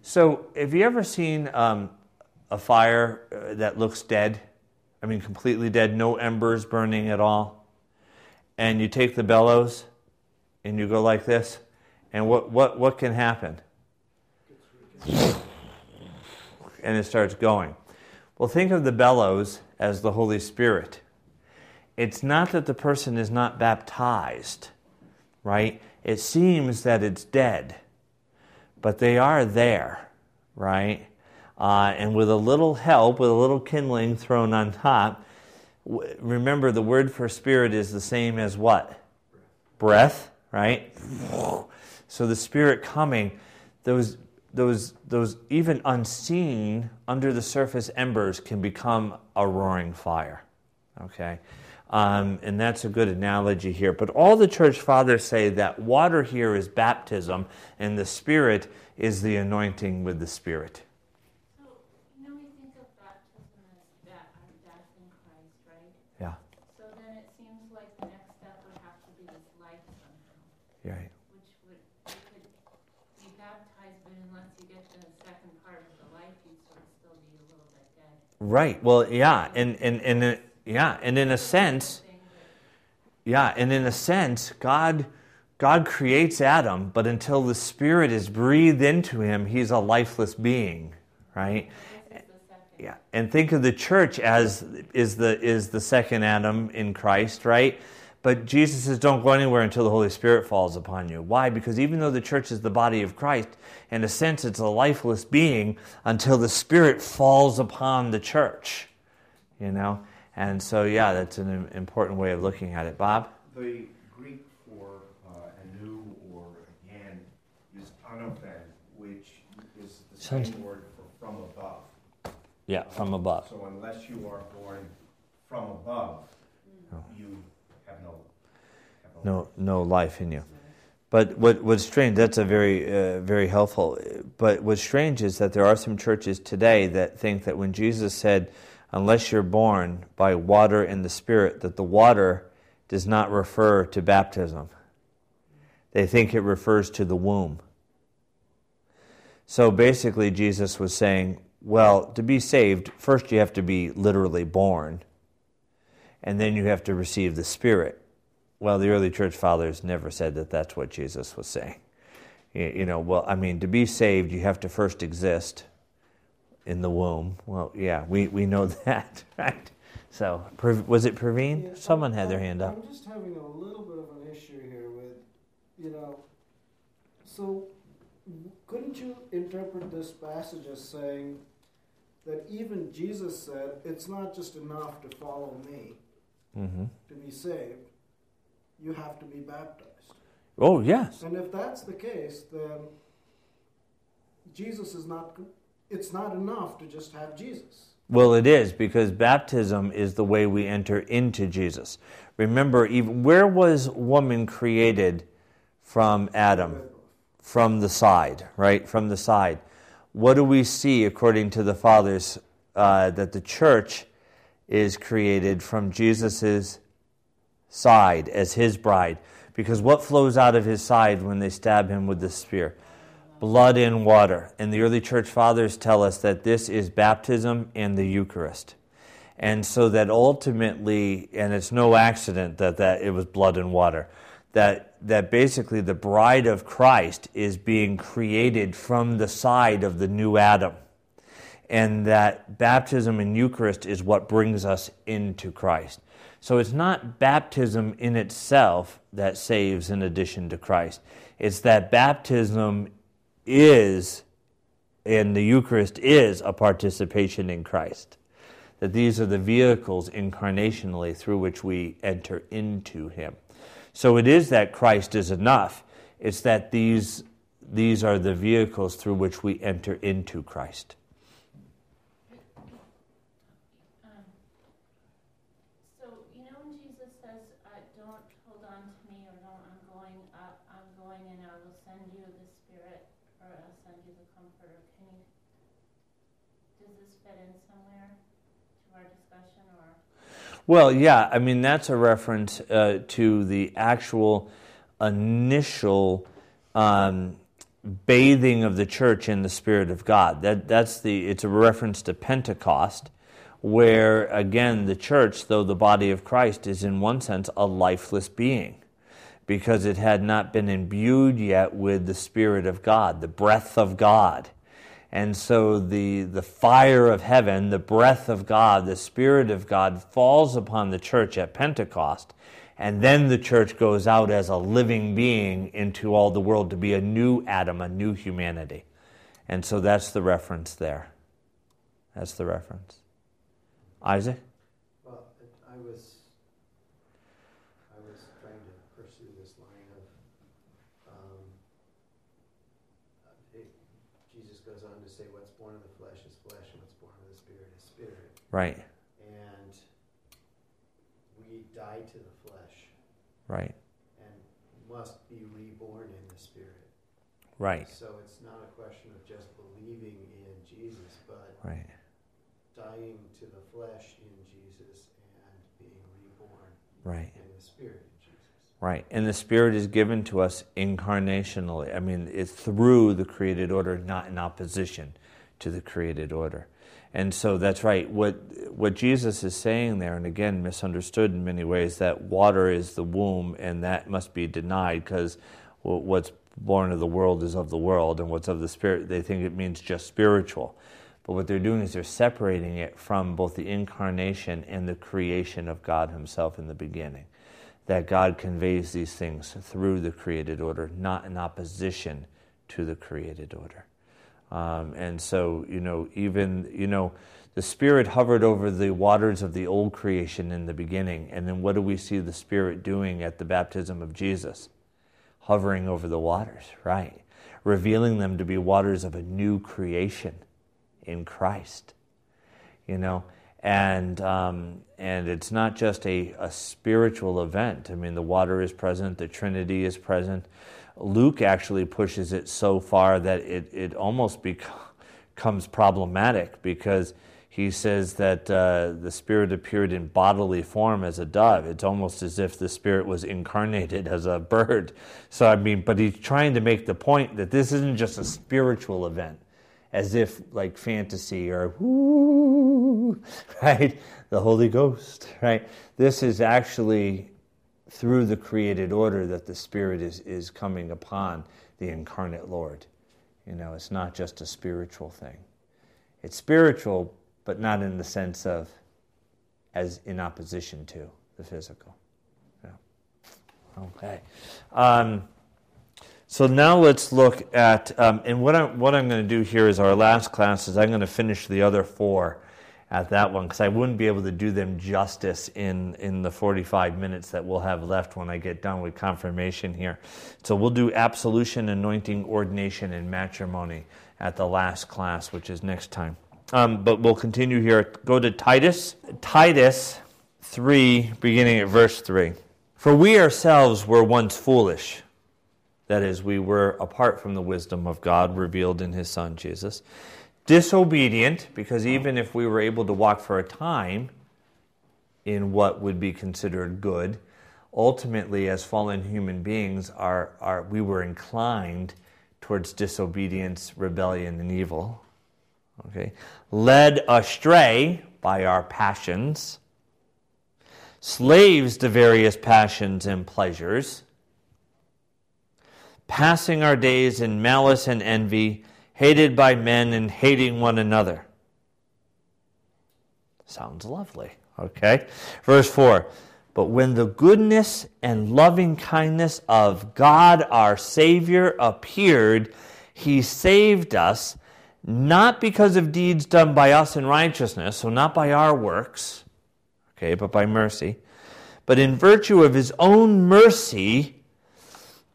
So, have you ever seen um, a fire uh, that looks dead. I mean, completely dead, no embers burning at all. And you take the bellows and you go like this, and what, what, what can happen? And it starts going. Well, think of the bellows as the Holy Spirit. It's not that the person is not baptized, right? It seems that it's dead, but they are there, right? Uh, and with a little help, with a little kindling thrown on top, remember the word for spirit is the same as what? Breath, right? So the spirit coming, those those those even unseen under the surface embers can become a roaring fire. Okay, Um, and that's a good analogy here. But all the church fathers say that water here is baptism, and the Spirit is the anointing with the Spirit. So, you know, we think of baptism as that, our death in Christ, right? Yeah. So then it seems like the next step would have to be this life somehow, Right. which would, you could be baptized, but unless you get to the second part of the life, you'd sort of still be a little bit dead. Right. Well, yeah, and and and uh, yeah, and in a sense, yeah, and in a sense, God God creates Adam, but until the Spirit is breathed into him, he's a lifeless being, right? Yeah, and think of the church as is the is the second Adam in Christ, right? But Jesus says, "Don't go anywhere until the Holy Spirit falls upon you." Why? Because even though the church is the body of Christ, in a sense, it's a lifeless being until the Spirit falls upon the church. You know, and so yeah, that's an important way of looking at it, Bob. The Greek for uh, anew or again is anothen, which is the Sounds- same word for from above. Yeah, from above. So unless you are born from above, Oh. you have no, have No, no life in you. But what, what's strange, that's a very, uh, very helpful. But what's strange is that there are some churches today that think that when Jesus said, unless you're born by water and the Spirit, that the water does not refer to baptism. They think it refers to the womb. So basically, Jesus was saying, well, to be saved, first you have to be literally born, and then you have to receive the Spirit. Well, the early church fathers never said that that's what Jesus was saying. You know, well, I mean, to be saved, you have to first exist in the womb. Well, yeah, we, we know that, right? So, was it Praveen? Yeah, Someone had their hand up. I'm just having a little bit of an issue here with, you know, so couldn't you interpret this passage as saying that even Jesus said it's not just enough to follow me hmm to be saved, you have to be baptized. Oh, yes. And if that's the case, then Jesus is not, it's not enough to just have Jesus. Well, it is because baptism is the way we enter into Jesus. Remember, even where was woman created from Adam? From the side, right? From the side. What do we see according to the fathers uh, that the church is created from Jesus' side as his bride? Because what flows out of his side when they stab him with the spear? blood and water. And the early church fathers tell us that this is baptism and the Eucharist. And so that ultimately, and it's no accident that, that it was blood and water, that, that basically the bride of Christ is being created from the side of the new Adam. And that baptism and Eucharist is what brings us into Christ. So it's not baptism in itself that saves in addition to Christ. It's that baptism is, and the Eucharist is, a participation in Christ. That these are the vehicles incarnationally through which we enter into Him. So it is that Christ is enough. It's that these, these are the vehicles through which we enter into Christ. Um, So, you know when Jesus says, uh, don't hold on to me or don't, I'm going up, I'm going and I will send you the Spirit or I'll send you the Comforter. Can you, does this fit in somewhere to our discussion or? Well, yeah, I mean, that's a reference uh, to the actual initial um, bathing of the church in the Spirit of God. That, that's the, it's a reference to Pentecost, where, again, the church, though the body of Christ, is in one sense a lifeless being because it had not been imbued yet with the Spirit of God, the breath of God. And so the, the fire of heaven, the breath of God, the Spirit of God falls upon the church at Pentecost. And then the church goes out as a living being into all the world to be a new Adam, a new humanity. And so that's the reference there. That's the reference. Isaac? Well, it- I was, I was trying to pursue this line of, um, uh, it- Jesus goes on to say, what's born of the flesh is flesh, and what's born of the spirit is spirit. Right. And we die to the flesh Right. and must be reborn in the spirit. Right. So it's not a question of just believing in Jesus, but Right. dying to the flesh in Jesus and being reborn Right. in the spirit in Jesus. Right. And the Spirit is given to us incarnationally. I mean, it's through the created order, not in opposition to the created order. And so that's right. What what Jesus is saying there, and again misunderstood in many ways, that water is the womb, and that must be denied because what's born of the world is of the world, and what's of the spirit, they think it means just spiritual. But what they're doing is they're separating it from both the incarnation and the creation of God Himself in the beginning. That God conveys these things through the created order, not in opposition to the created order. Um, and so, you know, even, you know, the Spirit hovered over the waters of the old creation in the beginning. And then what do we see the Spirit doing at the baptism of Jesus? Hovering over the waters, right? Revealing them to be waters of a new creation in Christ, you know? And, um, and it's not just a, a spiritual event. I mean, the water is present, the Trinity is present. Luke actually pushes it so far that it, it almost becomes problematic because he says that uh, the Spirit appeared in bodily form as a dove. It's almost as if the Spirit was incarnated as a bird. So, I mean, but he's trying to make the point that this isn't just a spiritual event, as if like fantasy or right? The Holy Ghost, right? This is actually through the created order that the Spirit is, is coming upon the incarnate Lord. You know, it's not just a spiritual thing. It's spiritual, but not in the sense of as in opposition to the physical. Yeah. Okay. Um, so now let's look at, um, and what I'm, what I'm going to do here is our last class is I'm going to finish the other four at that one because I wouldn't be able to do them justice in, in the 45 minutes that we'll have left when I get done with confirmation here. So we'll do absolution, anointing, ordination, and matrimony at the last class, which is next time. Um, but we'll continue here. Go to Titus. Titus 3, beginning at verse 3. For we ourselves were once foolish. That is, we were apart from the wisdom of God revealed in his Son, Jesus disobedient, because even if we were able to walk for a time in what would be considered good, ultimately, as fallen human beings, are, are, we were inclined towards disobedience, rebellion, and evil. Okay? Led astray by our passions, slaves to various passions and pleasures, passing our days in malice and envy hated by men and hating one another. Sounds lovely. Okay. Verse 4 But when the goodness and loving kindness of God our Savior appeared, he saved us not because of deeds done by us in righteousness, so not by our works, okay, but by mercy, but in virtue of his own mercy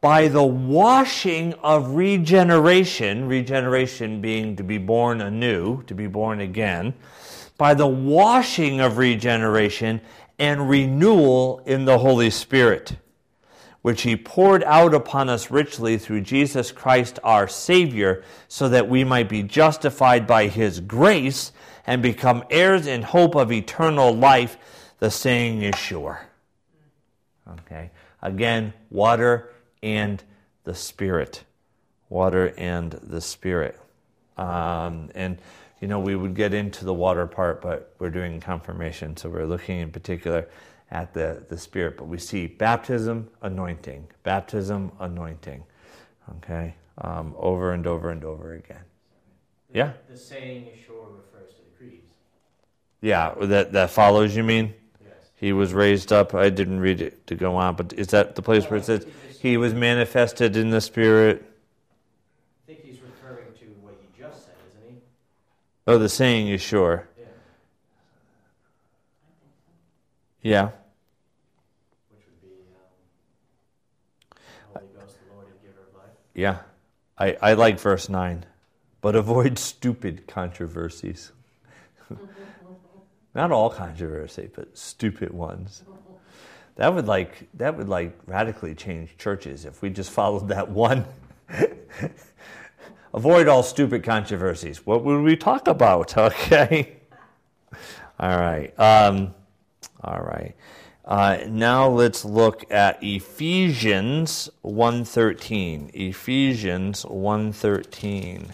by the washing of regeneration, regeneration being to be born anew, to be born again, by the washing of regeneration and renewal in the Holy Spirit, which He poured out upon us richly through Jesus Christ our Savior, so that we might be justified by His grace and become heirs in hope of eternal life. The saying is sure. Okay. Again, water and the Spirit. Water and the Spirit. Um, and, you know, we would get into the water part, but we're doing confirmation, so we're looking in particular at the, the Spirit. But we see baptism, anointing, baptism, anointing, okay, um, over and over and over again. Yeah? The saying is sure refers to the creeds. Yeah, that, that follows, you mean? He was raised up. I didn't read it to go on, but is that the place where it says he was manifested in the Spirit? I think he's referring to what he just said, isn't he? Oh, the saying is sure. Yeah. Yeah. Which would be um, Holy Ghost, the Lord and giver of life. Yeah. I, I like verse 9. But avoid stupid controversies. Not all controversy, but stupid ones. That would like that would like radically change churches if we just followed that one. Avoid all stupid controversies. What would we talk about? Okay. All right. Um, all right. Uh, now let's look at Ephesians 1.13. Ephesians 1.13.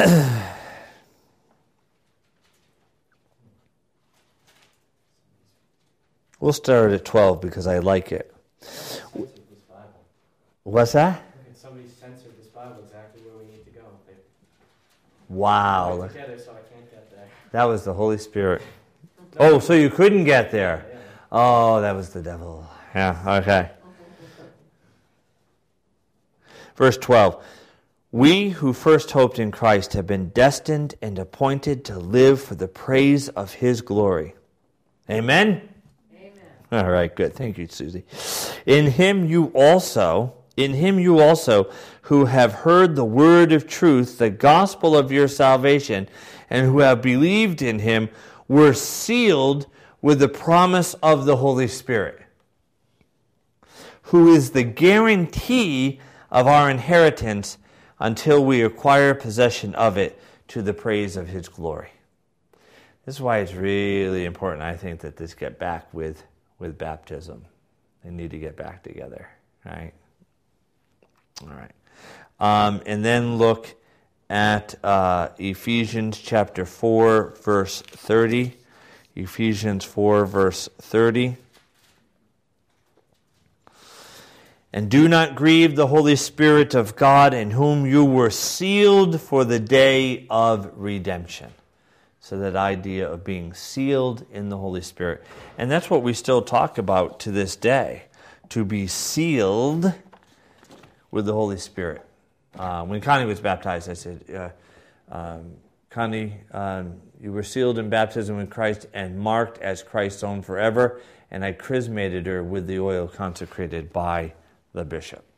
we'll start at 12 because I like it. Censored this Bible. What's that? Somebody censored this Bible exactly where we need to go. Wow. together so I can't get there. That was the Holy Spirit. Oh, so you couldn't get there. Yeah. Oh, that was the devil. Yeah, okay. Verse 12 We who first hoped in Christ have been destined and appointed to live for the praise of his glory. Amen? Amen. All right, good. Thank you, Susie. In him you also, in him you also, who have heard the word of truth, the gospel of your salvation, and who have believed in him, were sealed with the promise of the Holy Spirit, who is the guarantee of our inheritance until we acquire possession of it to the praise of his glory. This is why it's really important, I think, that this get back with, with baptism. They need to get back together, right? All right. Um, and then look at uh, Ephesians chapter 4, verse 30. Ephesians 4, verse 30. And do not grieve the Holy Spirit of God, in whom you were sealed for the day of redemption. So, that idea of being sealed in the Holy Spirit. And that's what we still talk about to this day to be sealed with the Holy Spirit. Uh, when Connie was baptized, I said, uh, um, Connie, um, you were sealed in baptism with Christ and marked as Christ's own forever. And I chrismated her with the oil consecrated by the bishop.